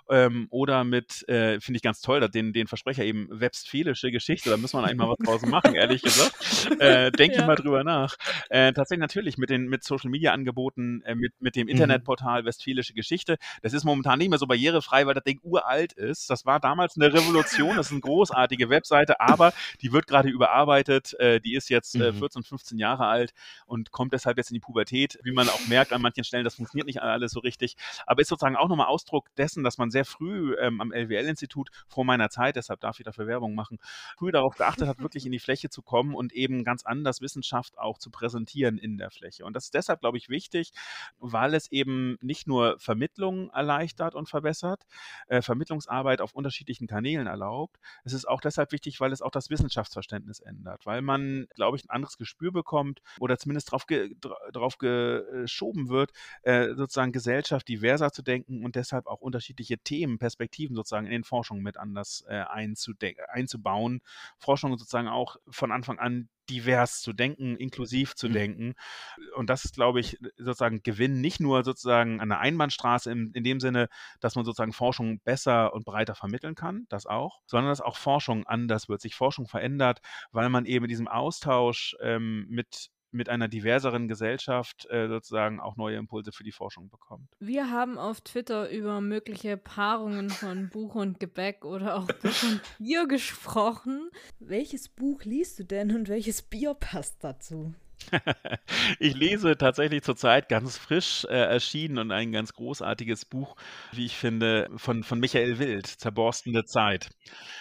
ähm, oder mit, äh, finde ich ganz toll, den, den Versprecher eben westfälische Geschichte, da müssen wir eigentlich mal was draus machen, ehrlich gesagt. Äh, [LAUGHS] denke ja. ich mal drüber nach. Äh, tatsächlich natürlich mit den mit Social Media Angeboten, äh, mit, mit dem mhm. Internetportal Westfälische Geschichte. Das ist momentan nicht mehr so barrierefrei, weil das Ding uralt ist. Das war damals eine Revolution, das ist eine großartige Webseite, aber die wird gerade überarbeitet. Äh, die ist jetzt äh, 14, mhm. 15 Jahre Jahre alt und kommt deshalb jetzt in die Pubertät. Wie man auch merkt an manchen Stellen, das funktioniert nicht alles so richtig. Aber ist sozusagen auch nochmal Ausdruck dessen, dass man sehr früh ähm, am LWL-Institut vor meiner Zeit, deshalb darf ich dafür Werbung machen, früh darauf geachtet hat, wirklich in die Fläche zu kommen und eben ganz anders Wissenschaft auch zu präsentieren in der Fläche. Und das ist deshalb, glaube ich, wichtig, weil es eben nicht nur Vermittlung erleichtert und verbessert, äh, Vermittlungsarbeit auf unterschiedlichen Kanälen erlaubt. Es ist auch deshalb wichtig, weil es auch das Wissenschaftsverständnis ändert, weil man, glaube ich, ein anderes Gespür bekommt, kommt oder zumindest drauf, ge, drauf geschoben wird, äh, sozusagen Gesellschaft diverser zu denken und deshalb auch unterschiedliche Themen, Perspektiven sozusagen in den Forschungen mit anders äh, einzubauen. Forschung sozusagen auch von Anfang an divers zu denken, inklusiv zu mhm. denken. Und das ist, glaube ich, sozusagen Gewinn nicht nur sozusagen an der Einbahnstraße in, in dem Sinne, dass man sozusagen Forschung besser und breiter vermitteln kann, das auch, sondern dass auch Forschung anders wird, sich Forschung verändert, weil man eben in diesem Austausch ähm, mit mit einer diverseren Gesellschaft äh, sozusagen auch neue Impulse für die Forschung bekommt. Wir haben auf Twitter über mögliche Paarungen von Buch und Gebäck oder auch Buch und Bier gesprochen. Welches Buch liest du denn und welches Bier passt dazu? Ich lese tatsächlich zurzeit ganz frisch äh, erschienen und ein ganz großartiges Buch, wie ich finde, von, von Michael Wild, Zerborstene Zeit.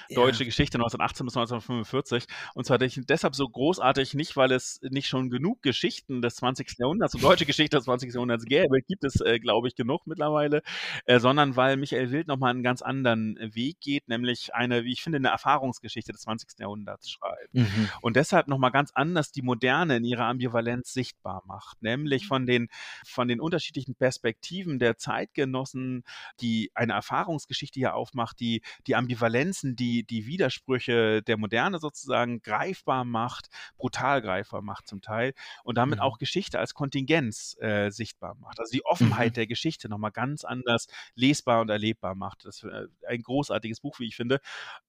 Ja. Deutsche Geschichte 1918 bis 1945. Und zwar deshalb so großartig, nicht weil es nicht schon genug Geschichten des 20. Jahrhunderts und deutsche Geschichte des 20. Jahrhunderts gäbe, gibt es, äh, glaube ich, genug mittlerweile, äh, sondern weil Michael Wild nochmal einen ganz anderen Weg geht, nämlich eine, wie ich finde, eine Erfahrungsgeschichte des 20. Jahrhunderts schreibt. Mhm. Und deshalb nochmal ganz anders die Moderne in ihrer Ambivalenz sichtbar macht, nämlich mhm. von den, von den unterschiedlichen Perspektiven der Zeitgenossen, die eine Erfahrungsgeschichte hier aufmacht, die die Ambivalenzen, die, die Widersprüche der Moderne sozusagen greifbar macht, brutal greifbar macht zum Teil und damit mhm. auch Geschichte als Kontingenz äh, sichtbar macht. Also die Offenheit mhm. der Geschichte nochmal ganz anders lesbar und erlebbar macht. Das ist äh, ein großartiges Buch, wie ich finde.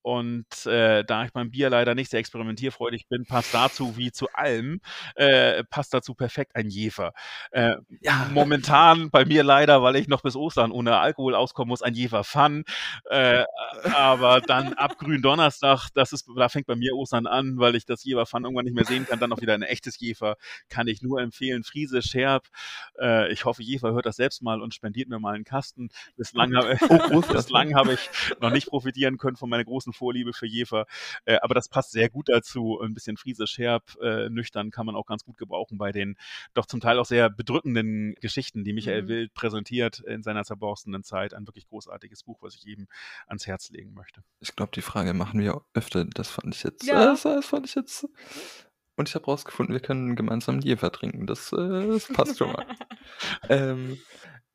Und äh, da ich beim Bier leider nicht sehr experimentierfreudig bin, passt dazu wie zu allem. Äh, äh, passt dazu perfekt ein Jefer. Äh, ja. Momentan bei mir leider, weil ich noch bis Ostern ohne Alkohol auskommen muss, ein Jefer Fun. Äh, aber dann ab [LAUGHS] Gründonnerstag, das ist, da fängt bei mir Ostern an, weil ich das Jefer Fun irgendwann nicht mehr sehen kann, dann noch wieder ein echtes Jefer. Kann ich nur empfehlen. Friese Scherb. Äh, ich hoffe, Jefer hört das selbst mal und spendiert mir mal einen Kasten. Bislang, [LAUGHS] oh, [LAUGHS] bislang habe ich noch nicht profitieren können von meiner großen Vorliebe für Jefer. Äh, aber das passt sehr gut dazu. Ein bisschen Friese Scherb, nüchtern kann man auch ganz ganz gut gebrauchen bei den doch zum Teil auch sehr bedrückenden Geschichten, die Michael mhm. Wild präsentiert in seiner zerborstenen Zeit. Ein wirklich großartiges Buch, was ich ihm ans Herz legen möchte. Ich glaube, die Frage machen wir öfter. Das fand ich jetzt. Ja. Das, das fand ich jetzt Und ich habe rausgefunden, wir können gemeinsam Jever trinken. Das, äh, das passt schon mal. [LAUGHS] ähm,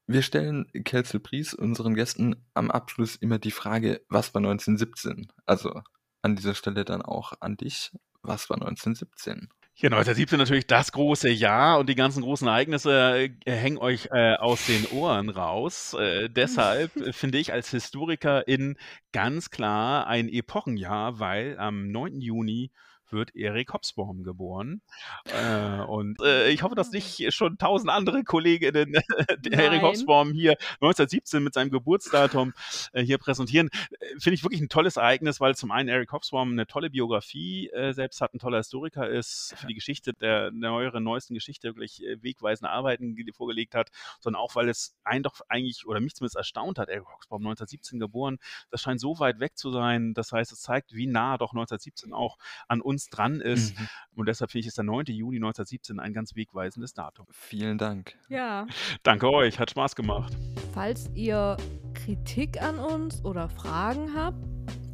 wir stellen Kelzel Pries unseren Gästen am Abschluss immer die Frage, was war 1917? Also an dieser Stelle dann auch an dich. Was war 1917? Ja, 1917 natürlich das große Jahr und die ganzen großen Ereignisse äh, hängen euch äh, aus den Ohren raus. Äh, deshalb finde ich als Historikerin ganz klar ein Epochenjahr, weil am 9. Juni wird Erik Hobsbawm geboren. Äh, und äh, ich hoffe, dass nicht schon tausend andere Kolleginnen [LAUGHS] Erik Hobsbawm hier 1917 mit seinem Geburtsdatum äh, hier präsentieren. Äh, finde ich wirklich ein tolles Ereignis, weil zum einen Erik Hobsbawm eine tolle Biografie äh, selbst hat, ein toller Historiker ist, für die Geschichte der neueren, neuesten Geschichte wirklich äh, wegweisende Arbeiten vorgelegt hat, sondern auch, weil es einen doch eigentlich, oder mich zumindest erstaunt hat, Erik Hobsbawm 1917 geboren, das scheint so weit weg zu sein. Das heißt, es zeigt, wie nah doch 1917 auch an uns uns dran ist. Mhm. Und deshalb finde ich, ist der 9. Juni 1917 ein ganz wegweisendes Datum. Vielen Dank. Ja. [LAUGHS] Danke euch, hat Spaß gemacht. Falls ihr Kritik an uns oder Fragen habt.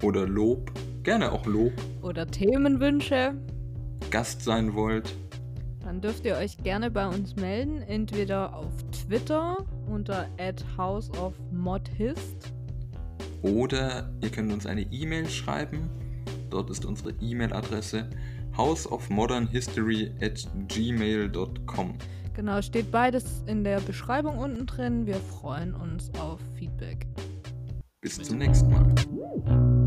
Oder Lob, gerne auch Lob. Oder Themenwünsche. Gast sein wollt. Dann dürft ihr euch gerne bei uns melden, entweder auf Twitter unter houseofmodhist. Oder ihr könnt uns eine E-Mail schreiben Dort ist unsere E-Mail-Adresse houseofmodernhistory at gmail.com. Genau, steht beides in der Beschreibung unten drin. Wir freuen uns auf Feedback. Bis zum nächsten Mal.